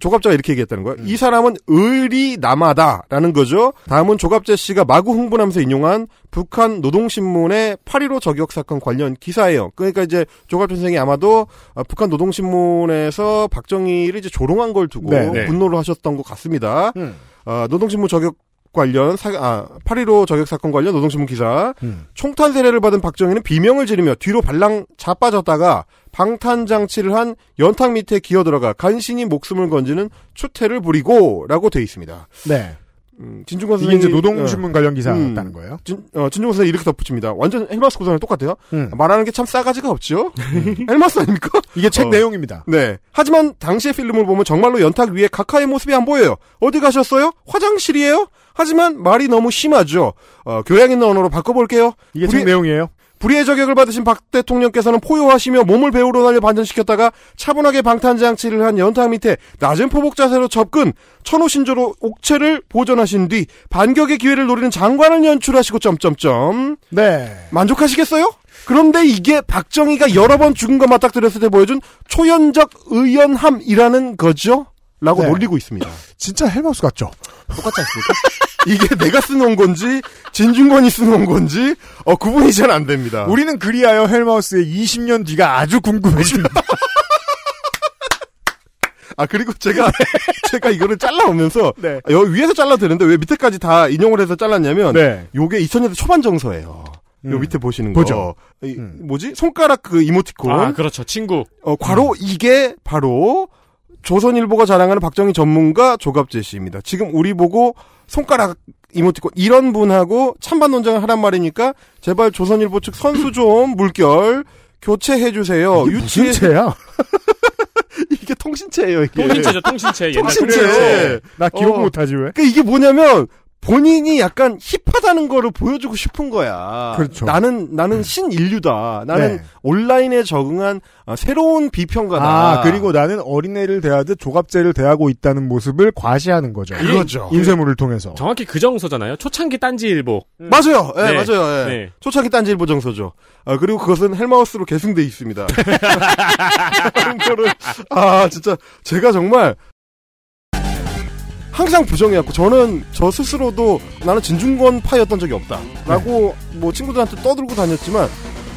조갑자가 이렇게 얘기했다는 거예요. 이 사람은 의리 남하다라는 거죠. 다음은 조갑재 씨가 마구 흥분하면서 인용한 북한 노동신문의 8.15 저격 사건 관련 기사예요. 그러니까 이제 조갑재 선생이 아마도 아, 북한 노동신문에서 박정희를 이제 조롱한 걸 두고 네, 네. 분노를 하셨던 것 같습니다. 음. 아, 노동신문 저격 관련 사, 아, 8.15 저격 사건 관련 노동신문 기사 음. 총탄 세례를 받은 박정희는 비명을 지르며 뒤로 발랑 자빠졌다가 방탄 장치를 한 연탁 밑에 기어 들어가 간신히 목숨을 건지는 추태를 부리고라고 돼 있습니다. 네. 음, 진중권 선생님 이제 노동신문 관련 기사였다는 음. 거예요. 진, 어, 진중권 선생님 이렇게 덧붙입니다. 완전 헬마우스 고사랑 똑같아요. 음. 말하는 게 참 싸가지가 없죠. [LAUGHS] 헬마우스 아닙니까? 이게 책 어. 내용입니다. 네. 하지만 당시의 필름을 보면 정말로 연탁 위에 각하의 모습이 안 보여요. 어디 가셨어요? 화장실이에요? 하지만 말이 너무 심하죠. 어, 교양 있는 언어로 바꿔볼게요. 이게 책 내용이에요. 불의의 저격을 받으신 박 대통령께서는 포효하시며 몸을 배우로 날려 반전시켰다가 차분하게 방탄장치를 한 연탕 밑에 낮은 포복 자세로 접근, 천호신조로 옥체를 보존하신 뒤 반격의 기회를 노리는 장관을 연출하시고 점점점. 네. 만족하시겠어요? 그런데 이게 박정희가 여러 번 죽은 거 맞닥뜨렸을 때 보여준 초연적 의연함이라는 거죠? 라고 네. 놀리고 있습니다. [LAUGHS] 진짜 헬마우스 같죠? 똑같지 않습니까? [LAUGHS] 이게 내가 쓰는 건지 진중권이 쓰는 건지 어, 구분이 잘 안 됩니다. 우리는 그리하여 헬마우스의 20년 뒤가 아주 궁금해집니다. [LAUGHS] 아 그리고 제가 제가 이거를 잘라오면서 네. 여기 위에서 잘라도 되는데 왜 밑에까지 다 인용을 해서 잘랐냐면 네. 요게 2000년대 초반 정서예요. 요 음. 밑에 보시는 보죠. 거. 이, 뭐지? 손가락 그 이모티콘. 아, 그렇죠. 친구. 어, 괄호 이게 바로 조선일보가 자랑하는 박정희 전문가 조갑재 씨입니다. 지금 우리 보고 손가락 이모티콘 이런 분하고 찬반 논쟁을 하란 말이니까 제발 조선일보 측 선수 좀 물결 교체해 주세요. 무슨 채야? [LAUGHS] 이게 통신체예요. 이게. 통신체죠, 통신체. 옛날 통신체. 통신체. 나 기억 어. 못하지 왜? 그러니까 이게 뭐냐면 본인이 약간 힙하다는 거를 보여주고 싶은 거야. 그렇죠. 나는 나는 신인류다. 나는 네. 온라인에 적응한 어, 새로운 비평가다. 아, 그리고 나는 어린애를 대하듯 조갑제를 대하고 있다는 모습을 과시하는 거죠. 그거죠. 인쇄물을 통해서. 정확히 그 정서잖아요. 초창기 딴지일보. 맞아요. 예, 네. 맞아요. 예. 네. 초창기 딴지일보 정서죠. 아, 그리고 그것은 헬마우스로 계승돼 있습니다. [LAUGHS] [LAUGHS] 그런 거를 아 진짜 제가 정말 항상 부정해왔고 저는 저 스스로도 나는 진중권 파였던 적이 없다라고 뭐 친구들한테 떠들고 다녔지만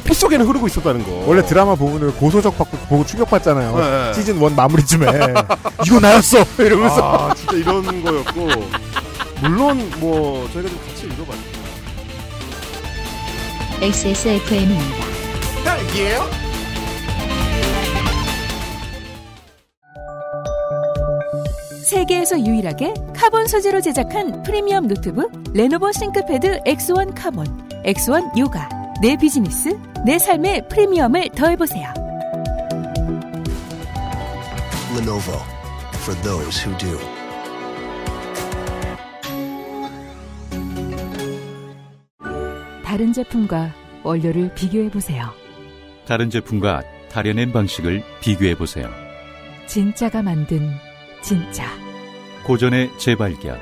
피 속에는 흐르고 있었다는 거. 원래 드라마 보면 고소적 받고 보고 충격받잖아요. 네. 시즌 1 마무리쯤에. [LAUGHS] 이거 나였어! 이러면서. 아 진짜 이런 거였고 물론 뭐 저희가 좀 같이 읽어봤죠. XSFM입니다. 딸기예요? 세계에서 유일하게 카본 소재로 제작한 프리미엄 노트북 레노버 싱크패드 X1 카본, X1 요가. 내 비즈니스, 내 삶의 프리미엄을 더해보세요. Lenovo for those who do. 다른 제품과 원료를 비교해보세요. 다른 제품과 다려낸 방식을 비교해 보세요. 진짜가 만든 진짜. 고전의 재발견.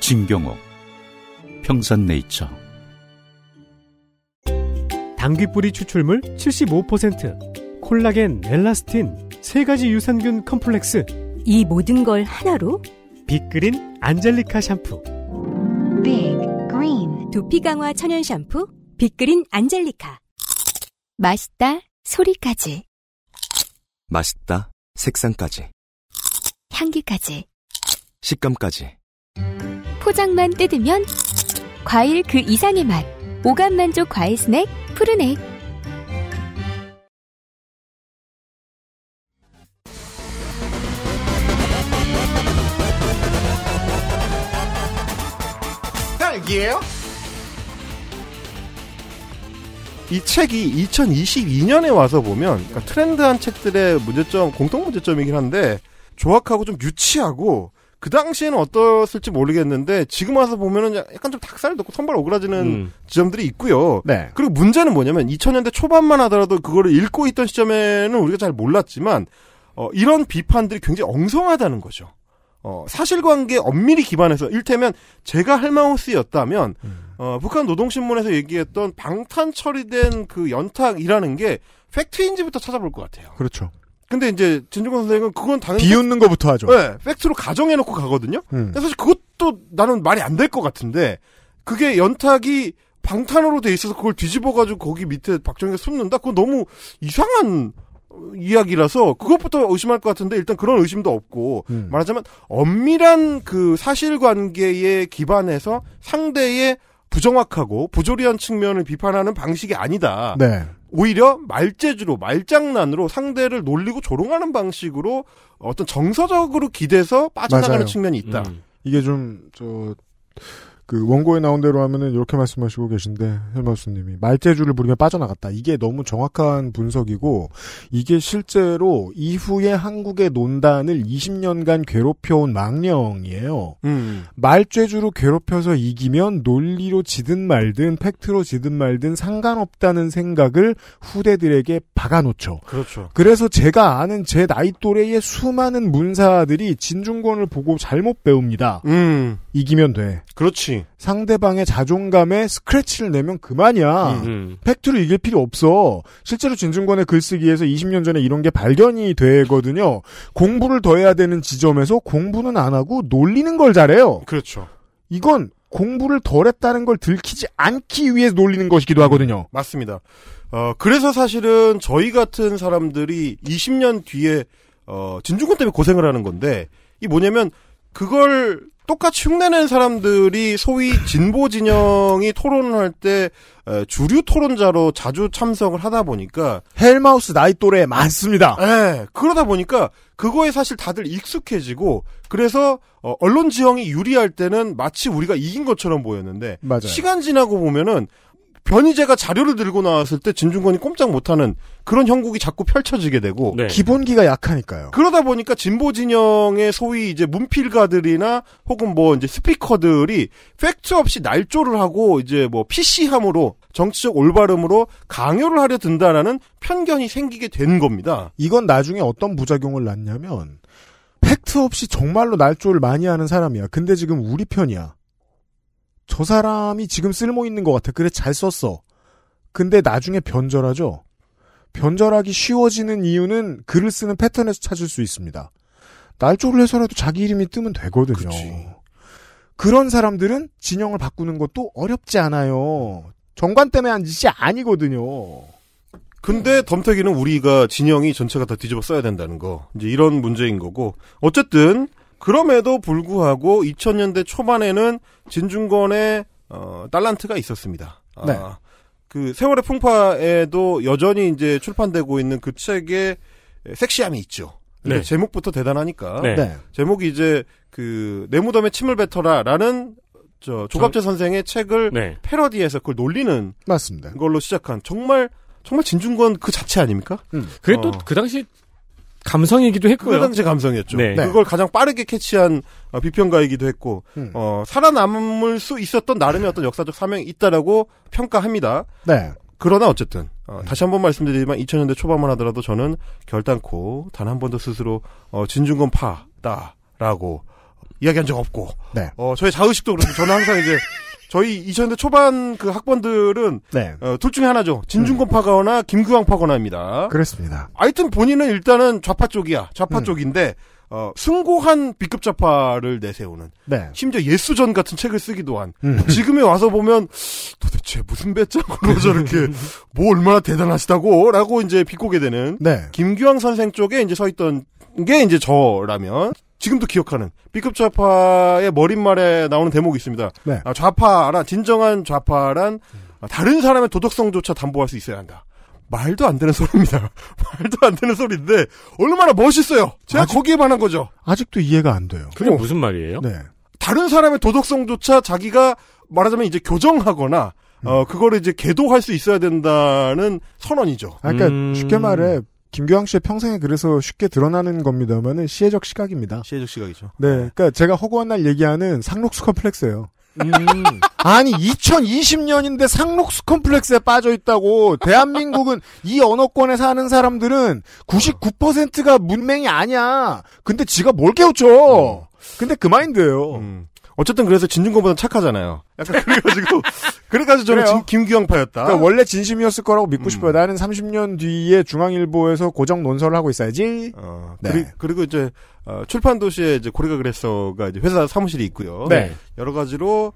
진경옥. 평산네이처. 당귀뿌리 추출물 75%, 콜라겐, 엘라스틴, 세 가지 유산균 컴플렉스, 이 모든 걸 하나로 빅그린 안젤리카 샴푸. Big Green 두피 강화 천연 샴푸 빅그린 안젤리카 맛있다 소리까지 맛있다. 색상까지. 향기까지 식감까지. 포장만 뜯으면 과일 그 이상의 맛 오감 만족 과일 스낵 푸르넥 딸기예요? 이 책이 2022년에 와서 보면 그러니까 트렌드한 책들의 문제점 공통 문제점이긴 한데 조악하고 좀 유치하고 그 당시에는 어떻을지 모르겠는데 지금 와서 보면은 약간 좀 닭살 돋고 선발 오그라지는 음. 지점들이 있고요. 네. 그리고 문제는 뭐냐면 2000년대 초반만 하더라도 그거를 읽고 있던 시점에는 우리가 잘 몰랐지만 어, 이런 비판들이 굉장히 엉성하다는 거죠. 어, 사실관계에 엄밀히 기반해서 일테면 제가 할마우스였다면 어, 북한 노동신문에서 얘기했던 방탄 처리된 그 연탁이라는 게 팩트인지부터 찾아볼 것 같아요. 그렇죠. 근데 이제 진중권 선생은 그건 당연히 비웃는 것부터 하죠. 네, 팩트로 가정해놓고 가거든요. 음. 근데 사실 그것도 나는 말이 안 될 것 같은데 그게 연탁이 방탄으로 돼 있어서 그걸 뒤집어가지고 거기 밑에 박정희가 숨는다? 그건 너무 이상한 어, 이야기라서 그것부터 의심할 것 같은데 일단 그런 의심도 없고 음. 말하자면 엄밀한 그 사실관계에 기반해서 상대의 부정확하고 부조리한 측면을 비판하는 방식이 아니다. 네. 오히려 말재주로 말장난으로 상대를 놀리고 조롱하는 방식으로 어떤 정서적으로 기대서 빠져나가는 맞아요. 측면이 있다. 음. 이게 좀, 저, 그 원고에 나온 대로 하면은 이렇게 말씀하시고 계신데 헬마우스님이 말재주를 부리며 빠져나갔다. 이게 너무 정확한 분석이고 이게 실제로 이후에 한국의 논단을 20년간 괴롭혀온 망령이에요. 음. 말재주로 괴롭혀서 이기면 논리로 지든 말든 팩트로 지든 말든 상관없다는 생각을 후대들에게 박아놓죠. 그렇죠. 그래서 제가 아는 제 나이 또래의 수많은 문사들이 진중권을 보고 잘못 배웁니다. 음. 이기면 돼. 그렇지. 상대방의 자존감에 스크래치를 내면 그만이야. 음. 팩트로 이길 필요 없어. 실제로 진중권의 글쓰기에서 20년 전에 이런 게 발견이 되거든요. 공부를 더 해야 되는 지점에서 공부는 안 하고 놀리는 걸 잘해요. 그렇죠. 이건 공부를 덜 했다는 걸 들키지 않기 위해서 놀리는 것이기도 하거든요. 맞습니다. 어, 그래서 사실은 저희 같은 사람들이 20년 뒤에, 어, 진중권 때문에 고생을 하는 건데, 이 뭐냐면, 그걸 똑같이 흉내낸 사람들이 소위 진보 진영이 토론을 할 때 주류 토론자로 자주 참석을 하다 보니까 헬마우스 나이 또래 많습니다. 예, 그러다 보니까 그거에 사실 다들 익숙해지고 그래서 어, 언론 지형이 유리할 때는 마치 우리가 이긴 것처럼 보였는데 맞아요. 시간 지나고 보면은 변희재가 자료를 들고 나왔을 때 진중권이 꼼짝 못하는 그런 형국이 자꾸 펼쳐지게 되고 네. 기본기가 약하니까요. 그러다 보니까 진보 진영의 소위 이제 문필가들이나 혹은 뭐 이제 스피커들이 팩트 없이 날조를 하고 이제 뭐 PC함으로 정치적 올바름으로 강요를 하려 든다라는 편견이 생기게 된 겁니다. 이건 나중에 어떤 부작용을 낳냐면 팩트 없이 정말로 날조를 많이 하는 사람이야. 근데 지금 우리 편이야. 저 사람이 지금 쓸모 있는 것 같아. 그래 잘 썼어. 근데 나중에 변절하죠. 변절하기 쉬워지는 이유는 글을 쓰는 패턴에서 찾을 수 있습니다. 날조를 해서라도 자기 이름이 뜨면 되거든요. 그런 사람들은 진영을 바꾸는 것도 어렵지 않아요. 정관 때문에 한 짓이 아니거든요. 근데 덤태기는 우리가 진영이 전체가 다 뒤집어 써야 된다는 거. 이제 이런 문제인 거고. 어쨌든 그럼에도 불구하고 2000년대 초반에는 진중권의 어, 달란트가 있었습니다. 아, 네. 그 세월의 풍파에도 여전히 이제 출판되고 있는 그 책에 섹시함이 있죠. 근데 네. 제목부터 대단하니까. 네. 네. 제목이 이제 그 내 무덤에 침을 뱉어라라는 저 조갑재 선생의 책을 네. 패러디해서 그걸 놀리는 맞습니다. 걸로 시작한 정말 정말 진중권 그 자체 아닙니까? 그게 어. 또그 당시 감성이기도 그 했고요. 당시 감성이었죠. 네. 그걸 가장 빠르게 캐치한 어, 비평가이기도 했고 음. 어, 살아남을 수 있었던 나름의 어떤 역사적 사명이 있다라고 평가합니다. 네. 그러나 어쨌든 어, 다시 한번 말씀드리지만 2000년대 초반만 하더라도 저는 결단코 단 한 번도 스스로 어, 진중권 파다라고 이야기한 적 없고 네. 어, 저의 자의식도 그렇고 저는 항상 이제 저희 2000년대 초반 그 학번들은 네. 어, 둘 중에 하나죠. 진중권 파거나 김규왕 파거나입니다. 그렇습니다. 하여튼 본인은 일단은 좌파 쪽이야. 좌파 음. 쪽인데 어, 숭고한 B급 좌파를 내세우는 네. 심지어 예수전 같은 책을 쓰기도 한 음. 지금에 와서 보면 도대체 무슨 배짱으로 저렇게 [LAUGHS] 뭐 얼마나 대단하시다고 라고 이제 비꼬게 되는 네. 김규왕 선생 쪽에 이제 서 있던 게 이제 저라면 지금도 기억하는 B급 좌파의 머릿말에 나오는 대목이 있습니다. 네. 아, 좌파란 진정한 좌파란 아, 다른 사람의 도덕성조차 담보할 수 있어야 한다. 말도 안 되는 소리입니다. [LAUGHS] 말도 안 되는 소리인데 얼마나 멋있어요. 제가 아직- 거기에 반한 거죠. 아직도 이해가 안 돼요. 그게 무슨 말이에요? 네. 다른 사람의 도덕성조차 자기가 말하자면 이제 교정하거나 어 그거를 이제 계도할 수 있어야 된다는 선언이죠. 아, 그러니까 음. 쉽게 말해 김규황 씨의 평생에 그래서 쉽게 드러나는 겁니다만은 시혜적 시각입니다. 시혜적 시각이죠. 네, 그러니까 제가 허구한 날 얘기하는 상록수 컴플렉스예요. 음. [LAUGHS] 아니 2020년인데 상록수 컴플렉스에 빠져 있다고 대한민국은 이 언어권에 사는 사람들은 99%가 문맹이 아니야. 근데 지가 뭘 깨우쳐. 근데 그 마인드예요. 음. 어쨌든 그래서 진중권보다 착하잖아요. 약간 그래가지고 [LAUGHS] 그래가지고 저는. 진- 김규항파였다. 그러니까 원래 진심이었을 거라고 믿고 음. 싶어요. 나는 30년 뒤에 중앙일보에서 고정 논설을 하고 있어야지. 어, 네. 그리, 그리고 이제 어, 출판 도시에 이제 고래가 그랬어가 이제 회사 사무실이 있고요. 네. 여러 가지로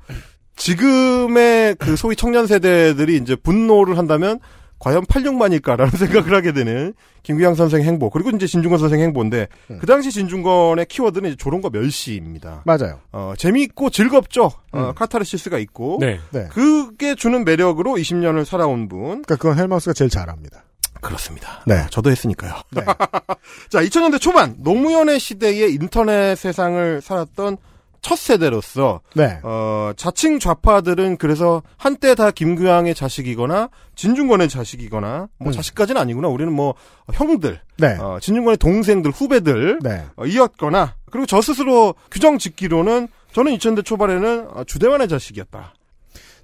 지금의 그 소위 청년 세대들이 이제 분노를 한다면 과연 86만일까라는 [LAUGHS] 생각을 하게 되는 김규항 선생 행보 그리고 이제 진중권 선생 행보인데 음. 그 당시 진중권의 키워드는 이제 조롱과 멸시입니다. 맞아요. 어, 재미있고 즐겁죠. 어, 음. 카타르시스가 있고 네. 네. 그게 주는 매력으로 20년을 살아온 분 그러니까 그건 헬마우스가 제일 잘합니다. 그렇습니다. 네. 저도 했으니까요. 네. [LAUGHS] 자, 2000년대 초반 노무현의 시대의 인터넷 세상을 살았던 첫 세대로서 네. 어, 자칭 좌파들은 그래서 한때 다 김규양의 자식이거나 진중권의 자식이거나 뭐 음. 자식까지는 아니구나. 우리는 뭐 형들, 네. 어, 진중권의 동생들, 후배들 네. 어, 이었거나 그리고 저 스스로 규정 짓기로는 저는 2000대 초반에는 어, 주대만의 자식이었다.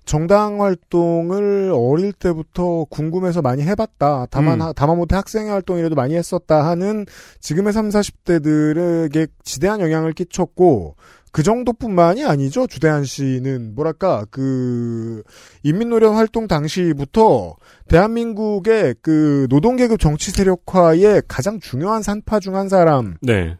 정당 활동을 어릴 때부터 궁금해서 많이 해봤다. 다만, 음. 하- 다만 못해 학생의 활동이라도 많이 했었다 하는 지금의 3, 40대들에게 지대한 영향을 끼쳤고, 그 정도뿐만이 아니죠. 주대한 씨는 뭐랄까 그 인민노련 활동 당시부터 대한민국의 그 노동계급 정치 세력화의 가장 중요한 산파 중 한 사람입니다. 네.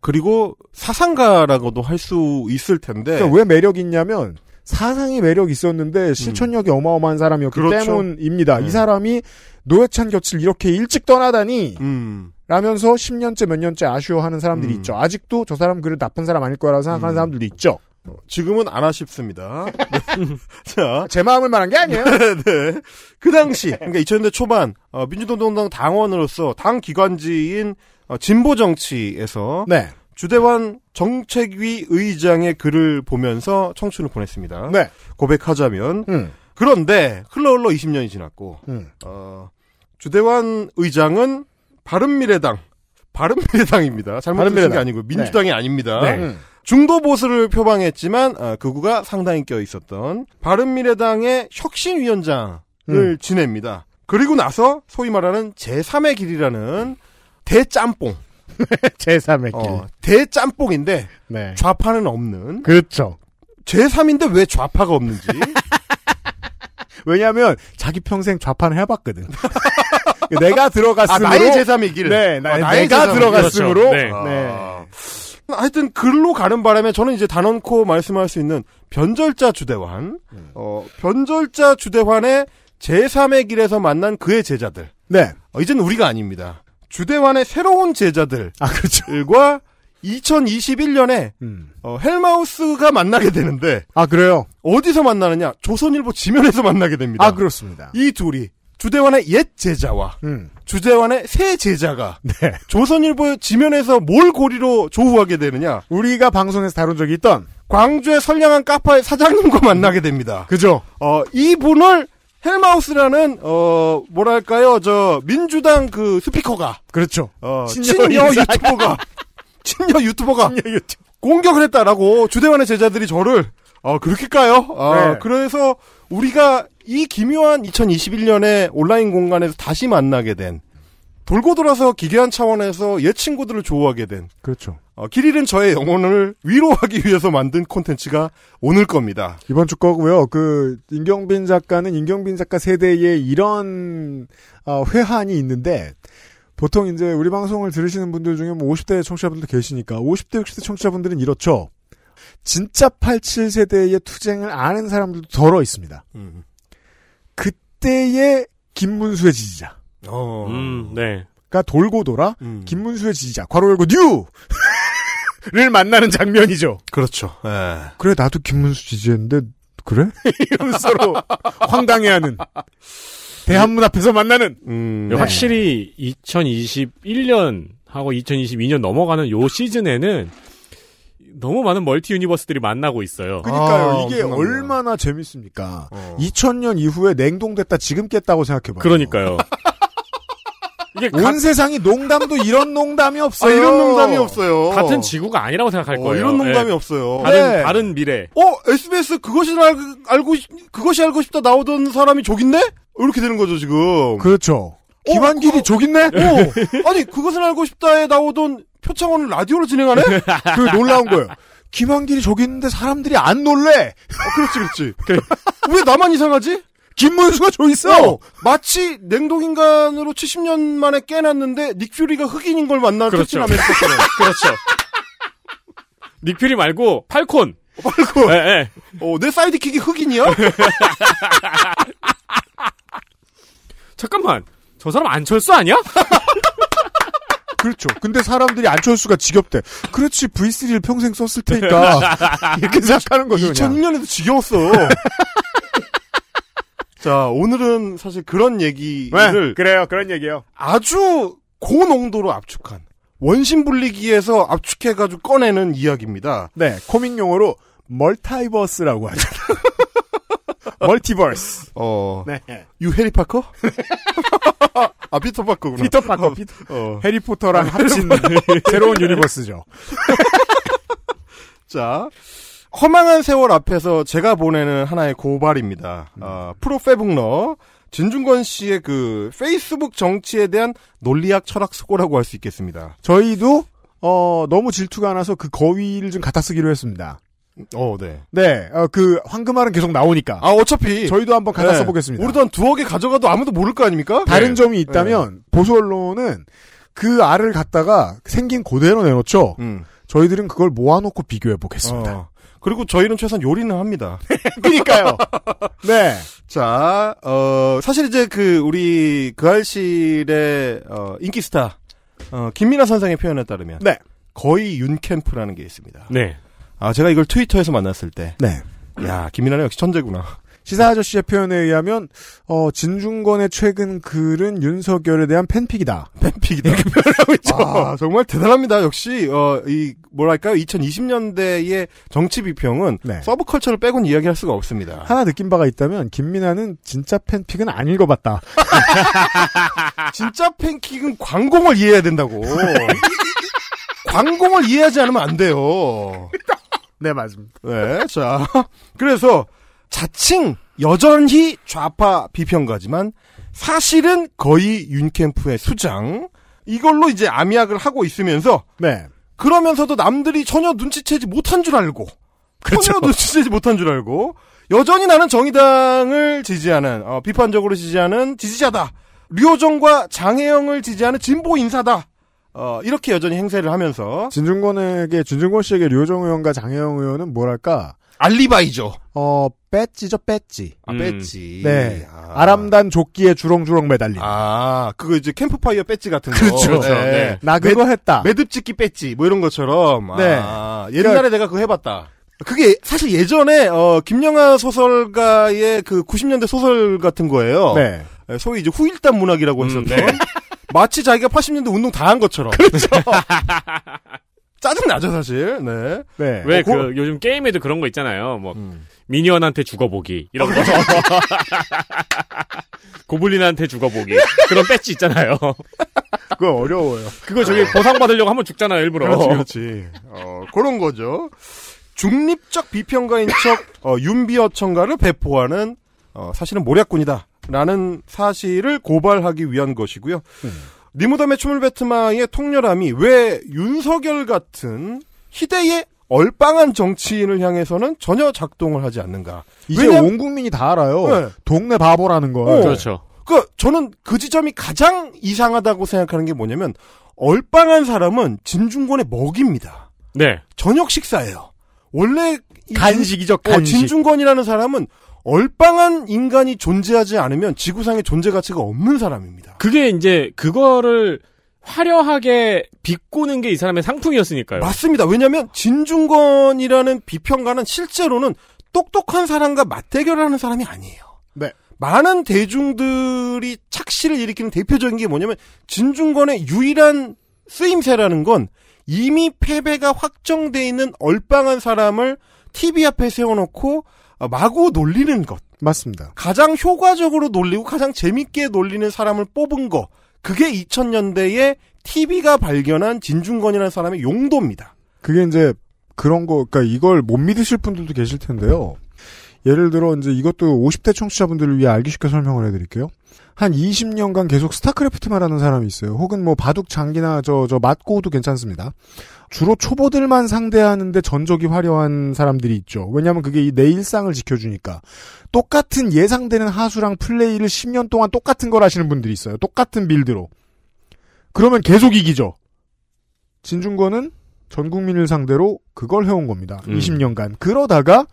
그리고 사상가라고도 할 수 있을 텐데 그러니까 왜 매력 있냐면 사상이 매력 있었는데 실천력이 어마어마한 사람이었기 음. 그렇죠. 때문입니다. 음. 이 사람이 노회찬 곁을 이렇게 일찍 떠나다니 음. 라면서 10년째 몇 년째 아쉬워하는 사람들이 있죠. 아직도 저 사람 그래 나쁜 사람 아닐 거라고 생각하는 사람들도 있죠. 지금은 안 아쉽습니다. [LAUGHS] 네. [LAUGHS] 자, 제 마음을 말한 게 아니에요. 네. 그 당시, 그러니까 2000년대 초반, 어, 민주노동당 당원으로서 당 기관지인 어, 진보 정치에서 네. 주대환 정책위 의장의 글을 보면서 청춘을 보냈습니다. 네. 고백하자면 음. 그런데 흘러 흘러 20년이 지났고 음. 어, 주대환 의장은 바른미래당 바른미래당입니다. 잘못 들으신 게 바른미래당. 아니고 민주당이 아닙니다. 네. 음. 중도 보수를 표방했지만 어, 극우가 상당히 껴 있었던 바른미래당의 혁신위원장을 음. 지냅니다. 그리고 나서 소위 말하는 제3의 길이라는 대짬뽕. [LAUGHS] 제3의 길. 어, 대짬뽕인데 네. 좌파는 없는. 그렇죠. 제3인데 왜 좌파가 없는지. [LAUGHS] 왜냐하면 자기 평생 좌판을 해봤거든. [LAUGHS] 내가 들어갔으므로 아, 나의 제3의 길. 네, 나, 아, 나의 내가 제3의 길. 들어갔으므로 그렇죠. 네. 아. 하여튼 글로 가는 바람에 저는 이제 단언코 말씀할 수 있는 변절자 주대환, 음. 어, 변절자 주대환의 제3의 길에서 만난 그의 제자들. 네. 어, 이제는 우리가 아닙니다. 주대환의 새로운 제자들. 아, 그렇죠. 과 2021년에 음. 어, 헬마우스가 만나게 되는데 아, 그래요? 어디서 만나느냐? 조선일보 지면에서 만나게 됩니다. 아, 그렇습니다. 이 둘이 주대환의 옛 제자와 음. 주대환의 새 제자가 네. 조선일보 지면에서 뭘 고리로 조우하게 되느냐? 우리가 방송에서 다룬 적이 있던 광주의 선량한 카페 사장님과 만나게 됩니다. 그죠? 어, 이분을 헬마우스라는 어 뭐랄까요 저 민주당 그 스피커가 그렇죠. 어, 친여 친여. [LAUGHS] 유튜버가 친여 유튜버가 공격을 했다라고 주대환의 제자들이 저를 어 그렇게 까요? 아, 네. 그래서 우리가 이 기묘한 2021년에 온라인 공간에서 다시 만나게 된 돌고 돌아서 기괴한 차원에서 옛 친구들을 조우하게 된 그렇죠. 어, 길 잃은 저의 영혼을 위로하기 위해서 만든 콘텐츠가 오늘 겁니다. 이번 주 거고요. 그 임경빈 작가는 임경빈 작가 세대에 이런 어, 회한이 있는데 보통 이제 우리 방송을 들으시는 분들 중에 뭐 50대 청취자분들 계시니까 50대 60대 청취자분들은 이렇죠. 진짜 87세대의 투쟁을 아는 사람들도 더러 있습니다. 음. 그때의 김문수의 지지자. 어. 음, 네. 가 돌고 돌아 음. 김문수의 지지자 괄호 열고 new! [LAUGHS] 를 만나는 장면이죠. 그렇죠. 예. 그래 나도 김문수 지지했는데 그래? [LAUGHS] 이러면서 서로 황당해하는 대한문 앞에서 만나는 음, 네. 확실히 2021년 하고 2022년 넘어가는 요 시즌에는 너무 많은 멀티 유니버스들이 만나고 있어요. 그러니까요. 아, 이게 엄청납니다. 얼마나 재밌습니까? 어. 2000년 이후에 냉동됐다 지금 깼다고 생각해봐요. 그러니까요. [LAUGHS] 이게 온 세상이 농담도 이런 농담이 아, 없어요. 이런 농담이 없어요. 같은 지구가 아니라고 생각할 어, 거예요. 이런 농담이 예. 없어요. 다른 네. 다른 미래. 어, SBS 그것이 알, 알고, 싶- 그것이 알고 싶다 나오던 사람이 족있네? 이렇게 되는 거죠, 지금. 그렇죠. 김한길이 족 있네? 어, [LAUGHS] 아니, 그것을 알고 싶다에 나오던 표창원을 라디오로 진행하네? 그 놀라운 거예요. 김한길이 족 있는데 사람들이 안 놀래. 어, 그렇지, 그렇지. 왜 나만 이상하지? 김문수가 족 있어. 어, 마치 냉동인간으로 70년 만에 깨놨는데 닉 퓨리가 흑인인 걸 만난 그렇죠. 캡틴 아메리카처럼. [LAUGHS] 그렇죠. 닉퓨리 말고 팔콘. 팔콘. 예, 예. 어, 내 사이드킥이 흑인이야? [LAUGHS] 잠깐만. 저 사람 안철수 아니야? [LAUGHS] 그렇죠. 근데 사람들이 안철수가 지겹대. 그렇지, V3를 평생 썼을 테니까. [LAUGHS] 이렇게 생각하는 거죠. 그냥. 2006년에도 지겨웠어. [LAUGHS] 자, 오늘은 사실 그런 네, 얘기를 그래요. 그런 얘기요. 아주 고농도로 압축한 원심 분리기에서 압축해가지고 꺼내는 이야기입니다. 네, 코믹 용어로 multiverse라고 하죠. 멀티버스. 어. 네. 유 해리 파커? [LAUGHS] 아 피터 파커구나. 피터 파커, 어. 피터. 어. 해리포터랑 합친 [LAUGHS] 새로운 universe죠. [LAUGHS] 자, 허망한 세월 앞에서 제가 보내는 하나의 고발입니다. 어, 프로페북러 진중권 씨의 그 페이스북 정치에 대한 논리학 철학 수고라고 할 수 있겠습니다. 저희도 어, 너무 질투가 나서 그 거위를 좀 갖다 쓰기로 했습니다. 어, 네. 네, 어, 그 황금알은 계속 나오니까. 아, 어차피 저희도 한번 갖다 네. 써보겠습니다. 우리도 한 두어 개 가져가도 아무도 모를 거 아닙니까? 다른 네. 점이 있다면 보수 언론은 그 알을 갖다가 생긴 그대로 내놓죠. 음. 저희들은 그걸 모아놓고 비교해 보겠습니다. 어. 그리고 저희는 최소한 요리는 합니다. [LAUGHS] 그러니까요. 네. 자, 어, 사실 이제 그, 우리, 그 알실의, 어, 인기 스타, 어, 김민아 선생의 표현에 따르면. 네. 거의 윤캠프라는 게 있습니다. 네. 아, 제가 이걸 트위터에서 만났을 때. 네. 야, 김민아는 역시 천재구나. 시사 아저씨의 표현에 의하면 어, 진중권의 최근 글은 윤석열에 대한 팬픽이다. 팬픽이다. 이렇게 표현하고 있죠. 아, 정말 대단합니다. 역시, 어, 이, 뭐랄까요. 2020년대의 정치 비평은 네. 서브컬처를 빼곤 이야기할 수가 없습니다. 하나 느낀 바가 있다면 김민아는 진짜 팬픽은 안 읽어봤다. [LAUGHS] 진짜 팬킥은 광공을 이해해야 된다고. [LAUGHS] 광공을 이해하지 않으면 안 돼요. 네, 맞습니다. 네, 자. [LAUGHS] 그래서 자칭 여전히 좌파 비평가지만 사실은 거의 윤캠프의 수장. 이걸로 이제 암약을 하고 있으면서 네. 그러면서도 남들이 전혀 눈치채지 못한 줄 알고 전혀 눈치채지 못한 줄 알고 여전히 나는 정의당을 지지하는 어, 비판적으로 지지하는 지지자다. 류호정과 장혜영을 지지하는 진보 인사다. 어, 이렇게 여전히 행세를 하면서 진중권에게 진중권 씨에게 류호정 의원과 장혜영 의원은 뭐랄까 알리바이죠. 어 배지죠 배지. 아, 배지. 네. 아 람단 조끼에 주렁주렁 매달린. 아, 그거 이제 캠프파이어 배지 같은 거. 그렇죠. 네. 나 그거 했다. 매듭짓기 배지 뭐 이런 것처럼. 네. 아, 옛날에 내가 그거 해봤다. 그게 사실 예전에 어 김영하 소설가의 그 90년대 소설 같은 거예요. 네. 소위 이제 후일담 문학이라고 했었던 네. [LAUGHS] 마치 자기가 80년대 운동 다 한 것처럼. 그렇죠. [LAUGHS] 짜증 나죠 사실. 네. 네. 왜 어, 그 고- 요즘 게임에도 그런 거 있잖아요. 뭐 음. 미니언한테 죽어보기 이런 거. [LAUGHS] 고블린한테 죽어보기 그런 배지 있잖아요. 그거 어려워요. 그거 저기 보상 받으려고 한번 죽잖아요 일부러. 그렇지, 그렇지. 어, 그런 거죠. 중립적 비평가인 척 어, 윤비어 청가를 배포하는 어, 사실은 모략꾼이다. 라는 사실을 고발하기 위한 것이고요. 니무덤의 춤을 뱉으마의 통렬함이 왜 윤석열 같은 희대의 얼빵한 정치인을 향해서는 전혀 작동을 하지 않는가. 이제 왜냐면- 온 국민이 다 알아요. 네. 동네 바보라는 걸. 어. 그렇죠. 그 저는 그 지점이 가장 이상하다고 생각하는 게 뭐냐면 얼빵한 사람은 진중권의 먹입니다. 네. 저녁 식사예요. 원래 이 간식이죠, 어, 간식. 진중권이라는 사람은 얼빵한 인간이 존재하지 않으면 지구상에 존재 가치가 없는 사람입니다. 그게 이제 그거를 화려하게 비꼬는 게 이 사람의 상품이었으니까요. 맞습니다. 왜냐하면 진중권이라는 비평가는 실제로는 똑똑한 사람과 맞대결하는 사람이 아니에요. 네. 많은 대중들이 착시를 일으키는 대표적인 게 뭐냐면 진중권의 유일한 쓰임새라는 건 이미 패배가 확정돼 있는 얼빵한 사람을 TV 앞에 세워놓고 어, 마구 놀리는 것. 맞습니다. 가장 효과적으로 놀리고 가장 재밌게 놀리는 사람을 뽑은 거. 그게 2000년대에 TV가 발견한 진중권이라는 사람의 용도입니다. 그게 이제 그런 거, 그러니까 이걸 못 믿으실 분들도 계실 텐데요. 예를 들어 이제 이것도 50대 청취자분들을 위해 알기 쉽게 설명을 해드릴게요. 한 20년간 계속 스타크래프트만 하는 사람이 있어요. 혹은 뭐 바둑 장기나 저 저 맞고도 괜찮습니다. 주로 초보들만 상대하는데 전적이 화려한 사람들이 있죠. 왜냐하면 그게 이내 일상을 지켜주니까 똑같은 예상되는 하수랑 플레이를 10년 동안 똑같은 걸 하시는 분들이 있어요. 똑같은 빌드로. 그러면 계속 이기죠. 진중권은 전 국민을 상대로 그걸 해온 겁니다. 음. 20년간. 그러다가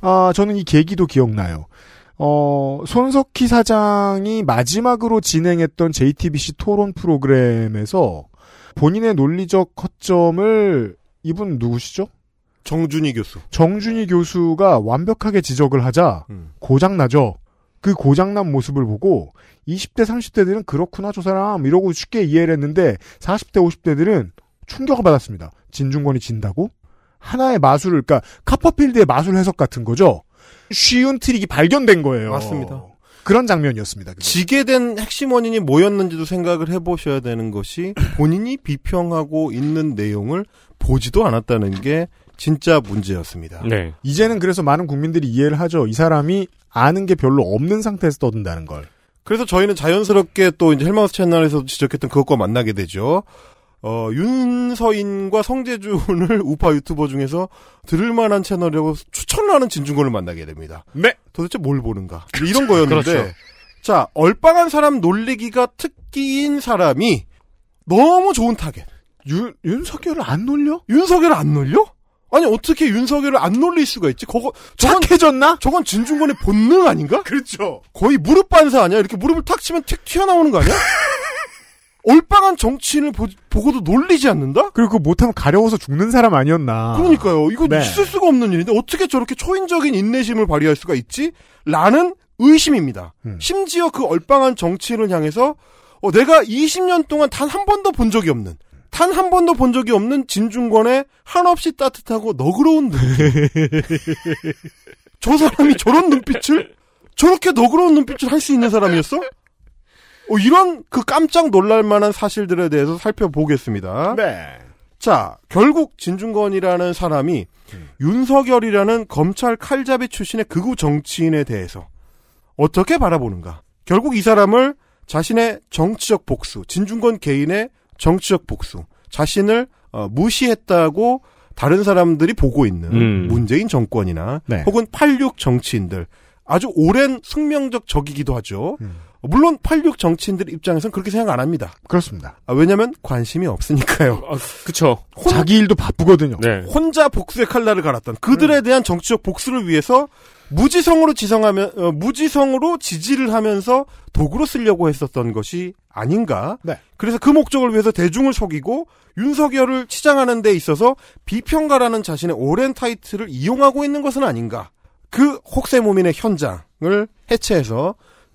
아 저는 이 계기도 기억나요. 어 손석희 사장이 마지막으로 진행했던 JTBC 토론 프로그램에서 본인의 논리적 허점을 이분 누구시죠? 정준희 교수. 정준희 교수가 완벽하게 지적을 하자 음. 고장나죠. 그 고장난 모습을 보고 20대 30대들은 그렇구나 저 사람 이러고 쉽게 이해를 했는데 40대 50대들은 충격을 받았습니다. 진중권이 진다고? 하나의 마술을, 그러니까 카퍼필드의 마술 해석 같은 거죠. 쉬운 트릭이 발견된 거예요. 맞습니다. 그런 장면이었습니다. 그게. 지게 된 핵심 원인이 뭐였는지도 생각을 해보셔야 되는 것이 [LAUGHS] 본인이 비평하고 있는 내용을 보지도 않았다는 게 진짜 문제였습니다. 네. 이제는 그래서 많은 국민들이 이해를 하죠. 이 사람이 아는 게 별로 없는 상태에서 떠든다는 걸. 그래서 저희는 자연스럽게 또 이제 헬마우스 채널에서 지적했던 그것과 만나게 되죠. 어, 윤서인과 성제준을 [LAUGHS] 우파 유튜버 중에서 들을 만한 채널이라고 추천을 하는 진중권을 만나게 됩니다. 네. 도대체 뭘 보는가? 이런 거였는데. 그렇죠. 자, 얼빵한 사람 놀리기가 특기인 사람이 너무 좋은 타겟. 윤, 윤석열을 안 놀려? 윤석열을 안 놀려? 아니, 어떻게 윤석열을 안 놀릴 수가 있지? 그거, 저건, 착해졌나? 저건 진중권의 본능 아닌가? 그렇죠. 거의 무릎 반사 아니야? 이렇게 무릎을 탁 치면 틱 튀어나오는 거 아니야? [LAUGHS] 올빵한 정치인을 보, 보고도 놀리지 않는다? 그리고 못하면 가려워서 죽는 사람 아니었나. 그러니까요. 이거 네. 있을 수가 없는 일인데 어떻게 저렇게 초인적인 인내심을 발휘할 수가 있지? 라는 의심입니다. 음. 심지어 그 얼빵한 정치인을 향해서 어, 내가 20년 동안 단 한 번도 본 적이 없는 단 한 번도 본 적이 없는 진중권의 한없이 따뜻하고 너그러운 눈빛. [LAUGHS] 저 사람이 저런 눈빛을 저렇게 너그러운 눈빛을 할 수 있는 사람이었어? 어, 이런 그 깜짝 놀랄 만한 사실들에 대해서 살펴보겠습니다. 네. 자, 결국 진중권이라는 사람이 윤석열이라는 검찰 칼잡이 출신의 극우 정치인에 대해서 어떻게 바라보는가? 결국 이 사람을 자신의 정치적 복수, 진중권 개인의 정치적 복수, 자신을 어, 무시했다고 다른 사람들이 보고 있는 음. 문재인 정권이나 네. 혹은 86 정치인들 아주 오랜 숙명적 적이기도 하죠. 음. 물론 86 정치인들 입장에서는 그렇게 생각 안 합니다. 그렇습니다. 아, 왜냐면 관심이 없으니까요. 그쵸. 자기 일도 바쁘거든요. 네. 혼자 복수의 칼날을 갈았던 그들에 대한 정치적 복수를 위해서 무지성으로 지성하면 어, 무지성으로 지지를 하면서 도구로 쓰려고 했었던 것이 아닌가. 네. 그래서 그 목적을 위해서 대중을 속이고 윤석열을 치장하는 데 있어서 비평가라는 자신의 오랜 타이틀을 이용하고 있는 것은 아닌가. 그 혹세무민의 현장을 해체해서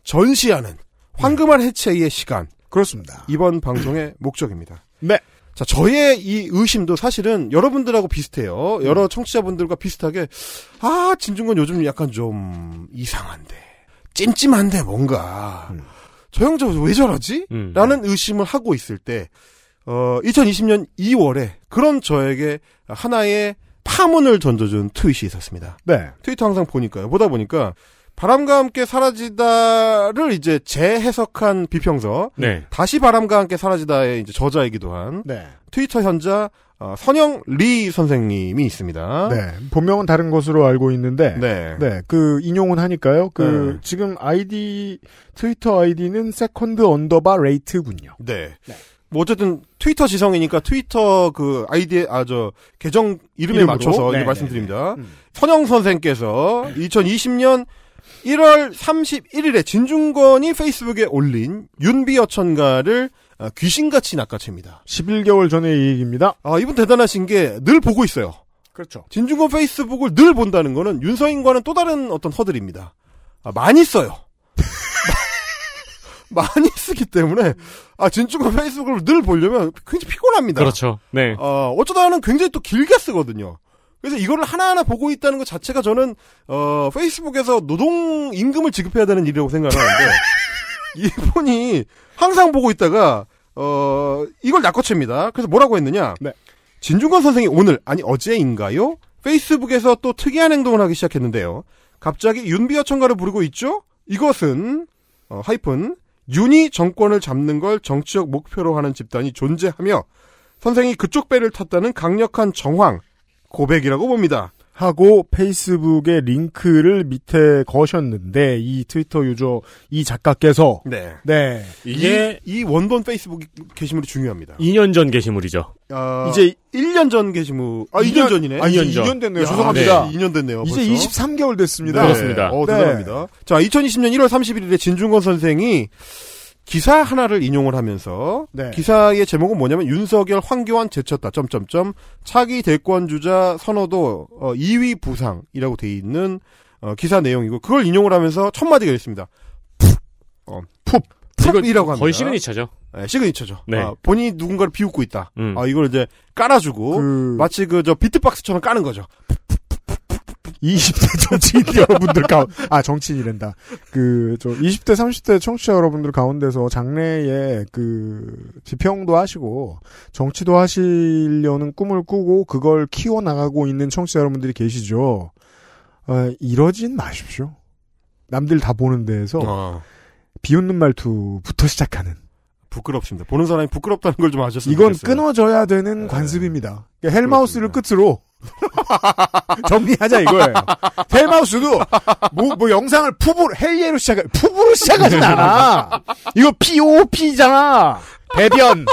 전시하는 황금알 해체의 시간. 그렇습니다. 이번 방송의 목적입니다. 네. 자, 저의 이 의심도 사실은 여러분들하고 비슷해요. 여러 청취자분들과 비슷하게, 아, 진중권 요즘 약간 좀 이상한데, 찜찜한데 뭔가, 저 형저 왜 저러지? 음. 라는 의심을 하고 있을 때, 어, 2020년 2월에 그런 저에게 하나의 파문을 던져준 트윗이 있었습니다. 네. 트위터 항상 보니까요. 보다 보니까, 바람과 함께 사라지다를 이제 재해석한 비평서, 네. 다시 바람과 함께 사라지다의 이제 저자이기도 한 네. 트위터 현자 어, 선영 리 선생님이 있습니다. 네. 본명은 다른 것으로 알고 있는데. 네. 네. 그 인용은 하니까요. 그 네. 지금 아이디 트위터 아이디는 second underbar rate군요. 네. 뭐 어쨌든 트위터 지성이니까 트위터 그 아이디 아 저 계정 이름에 이름으로? 맞춰서 네, 네, 말씀드립니다. 네. 음. 선영 선생께서 2020년 1월 31일에 진중권이 페이스북에 올린 윤비어천가를 어, 귀신같이 낚아챕니다. 11개월 전의 얘기입니다. 아, 이분 대단하신 게 늘 보고 있어요. 그렇죠. 진중권 페이스북을 늘 본다는 거는 윤서인과는 또 다른 어떤 허들입니다. 아, 많이 써요. [LAUGHS] 많이 쓰기 때문에 아 진중권 페이스북을 늘 보려면 굉장히 피곤합니다. 그렇죠. 네. 어, 어쩌다는 굉장히 또 길게 쓰거든요. 그래서 이거를 하나하나 보고 있다는 것 자체가 저는 어 페이스북에서 노동 임금을 지급해야 되는 일이라고 생각하는데 [LAUGHS] 이분이 항상 보고 있다가 어 이걸 낚아챕니다. 그래서 뭐라고 했느냐? 네. 진중권 선생이 오늘 아니 어제인가요? 페이스북에서 또 특이한 행동을 하기 시작했는데요. 갑자기 윤비어 청가를 부르고 있죠? 이것은 어, 하이픈 윤이 정권을 잡는 걸 정치적 목표로 하는 집단이 존재하며 선생이 그쪽 배를 탔다는 강력한 정황 고백이라고 봅니다. 하고 페이스북에 링크를 밑에 거셨는데 이 트위터 유저 이 작가께서 네. 네. 이게 이, 이 원본 페이스북 게시물이 중요합니다. 2년 전 게시물이죠. 어, 이제 1년 전 게시물 아 2년, 2년 전이네. 아, 이제 2년 전. 2년 됐네요. 야, 죄송합니다. 네, 2년 됐네요. 이제 벌써. 23개월 됐습니다. 네. 그렇습니다. 어, 네. 대단합니다. 자, 2020년 1월 31일에 진중권 선생이 기사 하나를 인용을 하면서 네. 기사의 제목은 뭐냐면 윤석열 황교안 제쳤다. 점점점 차기 대권 주자 선호도 어, 2위 부상이라고 돼 있는 어, 기사 내용이고 그걸 인용을 하면서 첫 마디가 있습니다. 푹. 어, 푹. 푹이라고 합니다. 거의 시그니처죠. 예, 시그니처죠. 네. 아, 본인이 누군가를 비웃고 있다. 음. 아, 이걸 이제 깔아주고 그- 마치 그 저 비트박스처럼 까는 거죠. 20대 정치인 [LAUGHS] 여러분들 가운 아 정치인이란다. 그 저 20대 30대 청취자 여러분들 가운데서 장래에 그 지평도 하시고 정치도 하시려는 꿈을 꾸고 그걸 키워 나가고 있는 청취자 여러분들이 계시죠. 어, 이러진 마십시오. 남들 다 보는 데에서 어. 비웃는 말투부터 시작하는. 부끄럽습니다. 보는 사람이 부끄럽다는 걸 좀 아셨으면 이건 좋겠어요. 끊어져야 되는 관습입니다. 그러니까 헬마우스를 끝으로 [LAUGHS] 정리하자 이거예요. 헬마우스도 뭐, 뭐 영상을 푸부 헬예로 시작 푸부로 시작하진 않아. 이거 POP잖아. 배변.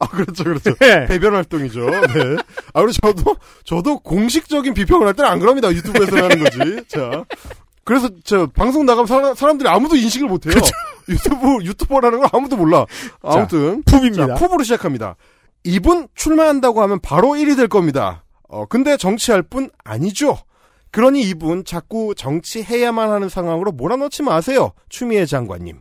아, 그렇죠, 그렇죠. 네. 배변 활동이죠. 네. 아, 그리고 저도, 저도 공식적인 비평을 할 때는 안 그럽니다. 유튜브에서 하는 거지. 자. 그래서 저 방송 나가면 사람, 사람들이 아무도 인식을 못 해요. 유튜브, 유튜버라는 걸 아무도 몰라. 아무튼. 푸입니다. 자, 푸부로 시작합니다. 이분 출마한다고 하면 바로 1위 될 겁니다. 어, 근데 정치할 뿐 아니죠. 그러니 이분 자꾸 정치해야만 하는 상황으로 몰아넣지 마세요. 추미애 장관님.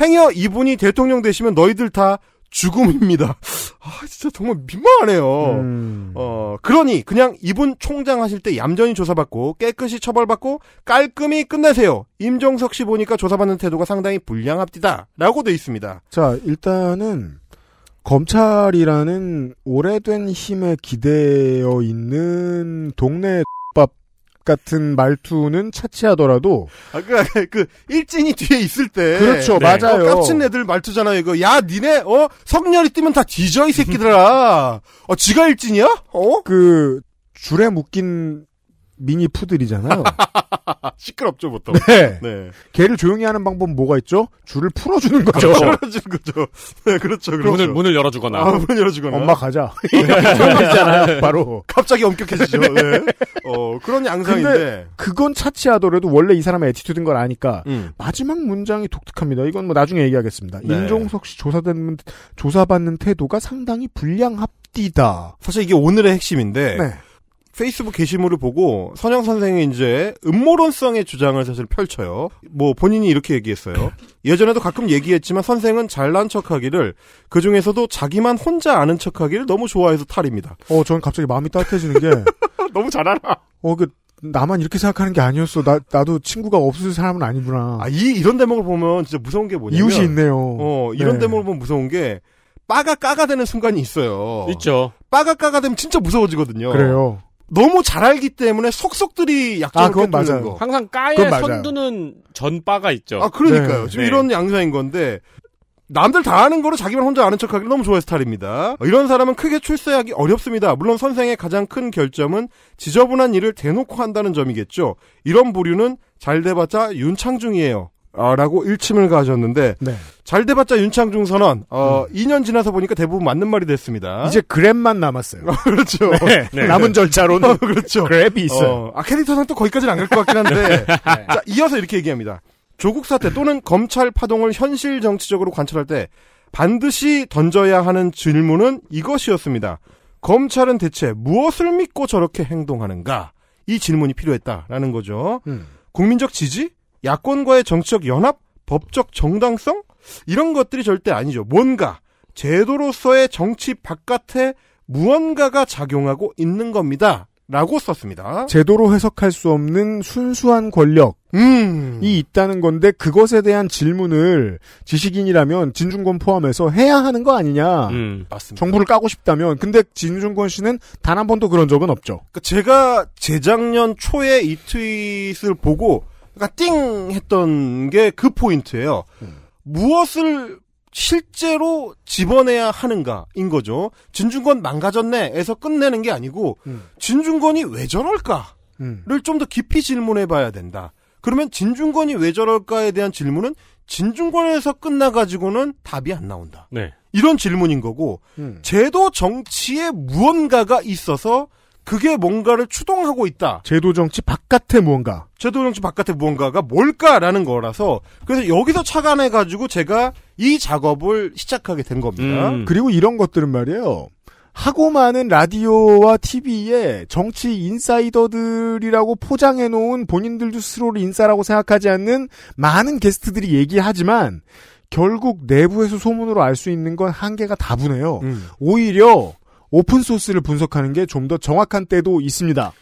행여 이분이 대통령 되시면 너희들 다 죽음입니다. 아, 진짜 정말 민망하네요. 음. 어, 그러니 그냥 이분 총장 하실 때 얌전히 조사받고 깨끗이 처벌받고 깔끔히 끝내세요. 임종석 씨 보니까 조사받는 태도가 상당히 불량합디다. 라고 돼 있습니다. 자 일단은 검찰이라는 오래된 힘에 기대어 있는 동네 밥 같은 말투는 차치하더라도 아, 그, 그, 일진이 뒤에 있을 때. 그렇죠, 맞아요. 어, 깝친 애들 말투잖아요, 이거. 야, 니네, 어, 성렬이 뛰면 다 뒤져, 이 새끼들아. 어, 지가 일진이야? 어? 그 줄에 묶인 미니 푸들이잖아요. [LAUGHS] 시끄럽죠, 보통. 네. 네. 걔를 조용히 하는 방법은 뭐가 있죠? 줄을 풀어주는 거죠. 풀어주는 거죠. [LAUGHS] 네, 그렇죠, 그렇죠. 문을 문을 열어주거나. 아, 문을 열어주거나. 엄마 가자. [LAUGHS] 있잖아요. 바로. 갑자기 엄격해지죠. 네. 어, 그런 양상인데. 근데 그건 차치하더라도 원래 이 사람의 attitude인 걸 아니까 음. 마지막 문장이 독특합니다. 이건 뭐 나중에 얘기하겠습니다. 네. 임종석 씨 조사되는 조사받는 태도가 상당히 불량합디다. 사실 이게 오늘의 핵심인데. 네. 페이스북 게시물을 보고 선영 선생이 이제 음모론성의 주장을 사실 펼쳐요. 뭐 본인이 이렇게 얘기했어요. 예전에도 가끔 얘기했지만 선생은 잘난 척하기를 그 중에서도 자기만 혼자 아는 척하기를 너무 좋아해서 탈입니다. 어, 전 갑자기 마음이 따뜻해지는 게 [LAUGHS] 너무 잘 알아. 어, 그 나만 이렇게 생각하는 게 아니었어. 나 나도 친구가 없을 사람은 아니구나. 아, 이 이런 대목을 보면 진짜 무서운 게 뭐냐면 이웃이 있네요. 어, 이런 네. 대목을 보면 무서운 게 빠가 까가 되는 순간이 있어요. 있죠. 빠가 까가 되면 진짜 무서워지거든요. 그래요. 너무 잘 알기 때문에 속속들이 약점을 아, 그건 맞아요. 거. 항상 까에. 선두는 전바가 있죠. 아, 그러니까요. 네. 지금 네. 이런 양상인 건데, 남들 다 아는 거를 자기만 혼자 아는 척하기를 너무 좋아해 스타일입니다. 이런 사람은 크게 출세하기 어렵습니다. 물론 선생의 가장 큰 결점은 지저분한 일을 대놓고 한다는 점이겠죠. 이런 부류는 잘 돼봤자 윤창중이에요. 아, 라고 일침을 가졌는데, 네. 잘 돼봤자 윤창중 선언, 어, 2년 지나서 보니까 대부분 맞는 말이 됐습니다. 이제 그랩만 남았어요. [LAUGHS] 그렇죠. 네. 남은 절차로는 그렇죠. 그랩이 있어요. 어, 아, 캐릭터상 또 거기까지는 안 갈 것 같긴 한데. [LAUGHS] 자, 이어서 이렇게 얘기합니다. 조국 사태 또는 검찰 파동을 현실 정치적으로 관찰할 때 반드시 던져야 하는 질문은 이것이었습니다. 검찰은 대체 무엇을 믿고 저렇게 행동하는가? 이 질문이 필요했다라는 거죠. 음. 국민적 지지? 야권과의 정치적 연합? 법적 정당성? 이런 것들이 절대 아니죠. 뭔가 제도로서의 정치 바깥에 무언가가 작용하고 있는 겁니다. 라고 썼습니다. 제도로 해석할 수 없는 순수한 권력이 음. 있다는 건데 그것에 대한 질문을 지식인이라면 진중권 포함해서 해야 하는 거 아니냐. 음. 맞습니다. 정부를 까고 싶다면 근데 진중권 씨는 단 한 번도 그런 적은 없죠. 그러니까 제가 재작년 초에 이 트윗을 보고 그러니까 띵 했던 게 그 포인트예요. 무엇을 실제로 집어내야 하는가인 거죠. 진중권 망가졌네에서 끝내는 게 아니고 음. 진중권이 왜 저럴까를 음. 좀더 깊이 질문해 봐야 된다. 그러면 진중권이 왜 저럴까에 대한 질문은 진중권에서 끝나가지고는 답이 안 나온다. 네. 이런 질문인 거고 음. 제도 정치에 무언가가 있어서 그게 뭔가를 추동하고 있다. 제도 정치 바깥에 무언가. 제도 정치 바깥에 무언가가 뭘까라는 거라서 그래서 여기서 착안해 가지고 제가 이 작업을 시작하게 된 겁니다. 음. 그리고 이런 것들은 말이에요. 하고 많은 라디오와 TV에 정치 인사이더들이라고 포장해 놓은 본인들도 스스로를 인싸라고 생각하지 않는 많은 게스트들이 얘기하지만 결국 내부에서 소문으로 알 수 있는 건 한계가 다분해요. 음. 오히려 오픈 소스를 분석하는 게 좀 더 정확한 때도 있습니다.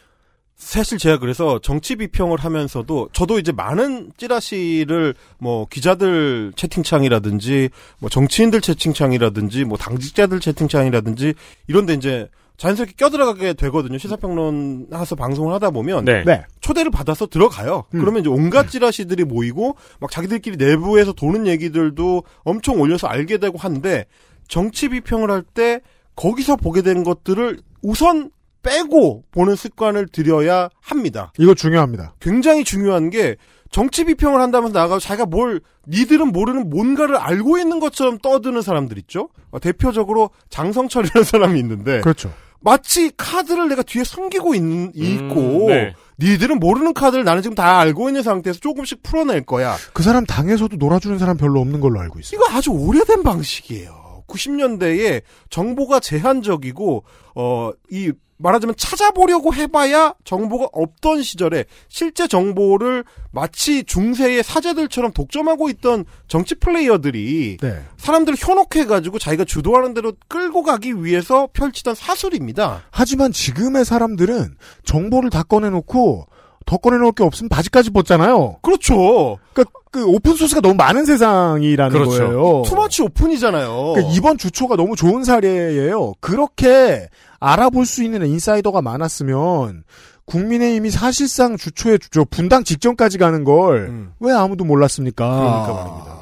사실 제가 그래서 정치 비평을 하면서도 저도 이제 많은 찌라시를 뭐 기자들 채팅창이라든지 뭐 정치인들 채팅창이라든지 뭐 당직자들 채팅창이라든지 이런데 이제 자연스럽게 껴들어가게 되거든요. 시사평론 하서 방송을 하다 보면 네. 네. 초대를 받아서 들어가요. 음. 그러면 이제 온갖 찌라시들이 모이고 막 자기들끼리 내부에서 도는 얘기들도 엄청 올려서 알게 되고 한데 정치 비평을 할 때 거기서 보게 된 것들을 우선 빼고 보는 습관을 들여야 합니다. 이거 중요합니다. 굉장히 중요한 게 정치 비평을 한다면서 나가서 자기가 뭘 니들은 모르는 뭔가를 알고 있는 것처럼 떠드는 사람들 있죠. 어, 대표적으로 장성철이라는 사람이 있는데 그렇죠. 마치 카드를 내가 뒤에 숨기고 있, 있고 네. 니들은 모르는 카드를 나는 지금 다 알고 있는 상태에서 조금씩 풀어낼 거야. 그 사람 당에서도 놀아주는 사람 별로 없는 걸로 알고 있어요. 이거 아주 오래된 방식이에요. 90년대에 정보가 제한적이고 어 이 말하자면 찾아보려고 해봐야 정보가 없던 시절에 실제 정보를 마치 중세의 사제들처럼 독점하고 있던 정치 플레이어들이 네. 사람들을 현혹해가지고 자기가 주도하는 대로 끌고 가기 위해서 펼치던 사술입니다. 하지만 지금의 사람들은 정보를 다 꺼내놓고 더 꺼내놓을 게 없으면 바지까지 벗잖아요. 그렇죠. 그러니까 그 오픈 소스가 너무 많은 세상이라는 그렇죠. 거예요. too much open이잖아요. 그러니까 이번 주초가 너무 좋은 사례예요. 그렇게 알아볼 수 있는 인사이더가 많았으면 국민의힘이 사실상 주초에 주초 분당 직전까지 가는 걸왜 아무도 몰랐습니까? 음. 그러니까 말입니다.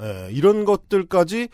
예, 이런 것들까지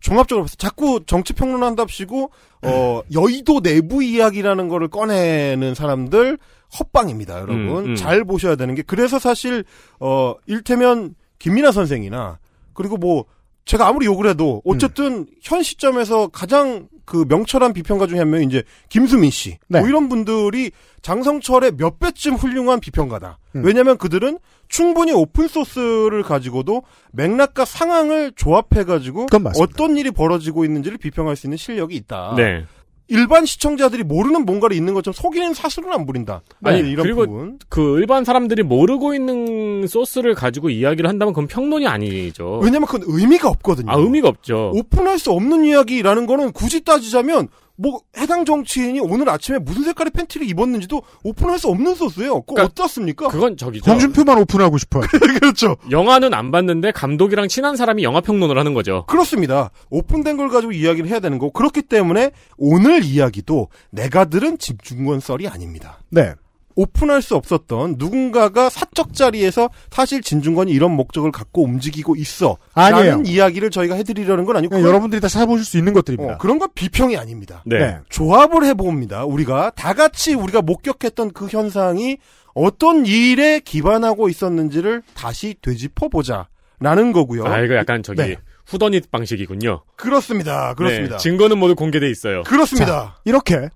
종합적으로 봐서 자꾸 정치 평론한답시고 어 여의도 내부 이야기라는 거를 꺼내는 사람들 헛방입니다, 여러분. 음, 음. 잘 보셔야 되는 게 그래서 사실 어 일테면 김민아 선생이나 그리고 뭐 제가 아무리 욕을 해도 어쨌든 현 시점에서 가장 그 명철한 비평가 중에 한 명이 이제 김수민 씨. 네. 뭐 이런 분들이 장성철의 몇 배쯤 훌륭한 비평가다. 음. 왜냐면 그들은 충분히 오픈 소스를 가지고도 맥락과 상황을 조합해 가지고 그건 맞습니다. 어떤 일이 벌어지고 있는지를 비평할 수 있는 실력이 있다. 네. 일반 시청자들이 모르는 뭔가를 있는 것처럼 속이는 사술은 안 부린다. 아니, 이런 그리고 부분. 그 일반 사람들이 모르고 있는 소스를 가지고 이야기를 한다면 그건 평론이 아니죠. 왜냐면 그건 의미가 없거든요. 아, 의미가 없죠. 오픈할 수 없는 이야기라는 거는 굳이 따지자면 뭐 해당 정치인이 오늘 아침에 무슨 색깔의 팬티를 입었는지도 오픈할 수 없는 소스예요. 그거 어떻습니까? 그건 저기죠. 홍준표만 오픈하고 싶어요. [LAUGHS] 그렇죠. 영화는 안 봤는데 감독이랑 친한 사람이 영화 평론을 하는 거죠. 그렇습니다. 오픈된 걸 가지고 이야기를 해야 되는 거고 그렇기 때문에 오늘 이야기도 내가 들은 집중권 썰이 아닙니다. 네. 오픈할 수 없었던 누군가가 사적 자리에서 사실 진중권이 이런 목적을 갖고 움직이고 있어. 아니에요. 라는 이야기를 저희가 해드리려는 건 아니고 여러분들이 다 찾아보실 수 있는 것들입니다. 어, 그런 건 비평이 아닙니다. 네. 네. 조합을 해봅니다. 우리가 다 같이 우리가 목격했던 그 현상이 어떤 일에 기반하고 있었는지를 다시 되짚어보자. 라는 거고요. 아, 이거 약간 저기 네. 후더닛 방식이군요. 그렇습니다. 그렇습니다. 네, 증거는 모두 공개돼 있어요. 그렇습니다. 자, 이렇게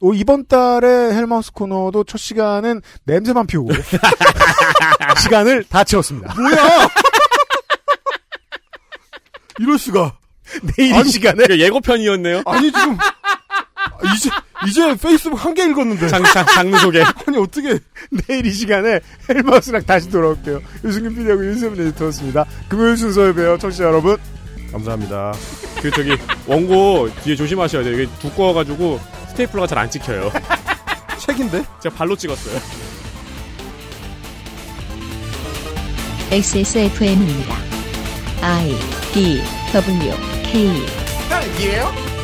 어, 이번 달에 헬마우스 코너도 첫 시간은 냄새만 피우고 [LAUGHS] 시간을 다 채웠습니다. 뭐야? 이럴 수가. 내일 이 아니, 시간에 예고편이었네요. 아니 지금 이제 이제 페이스북 한 개 읽었는데. 장, 장, 장르 소개. [LAUGHS] 아니 어떻게 내일 이 시간에 헬마우스랑 다시 돌아올게요. 유승균 PD하고 윤세민 에디터였습니다. 금요일 순서에 봬요. 청취자 여러분. 감사합니다. 그 저기 원고 뒤에 조심하셔야 돼요. 이게 두꺼워가지고 스테이플러가 잘 안 찍혀요. [LAUGHS] 책인데? 제가 발로 찍었어요. XSFM입니다. I D W K 딸기예요?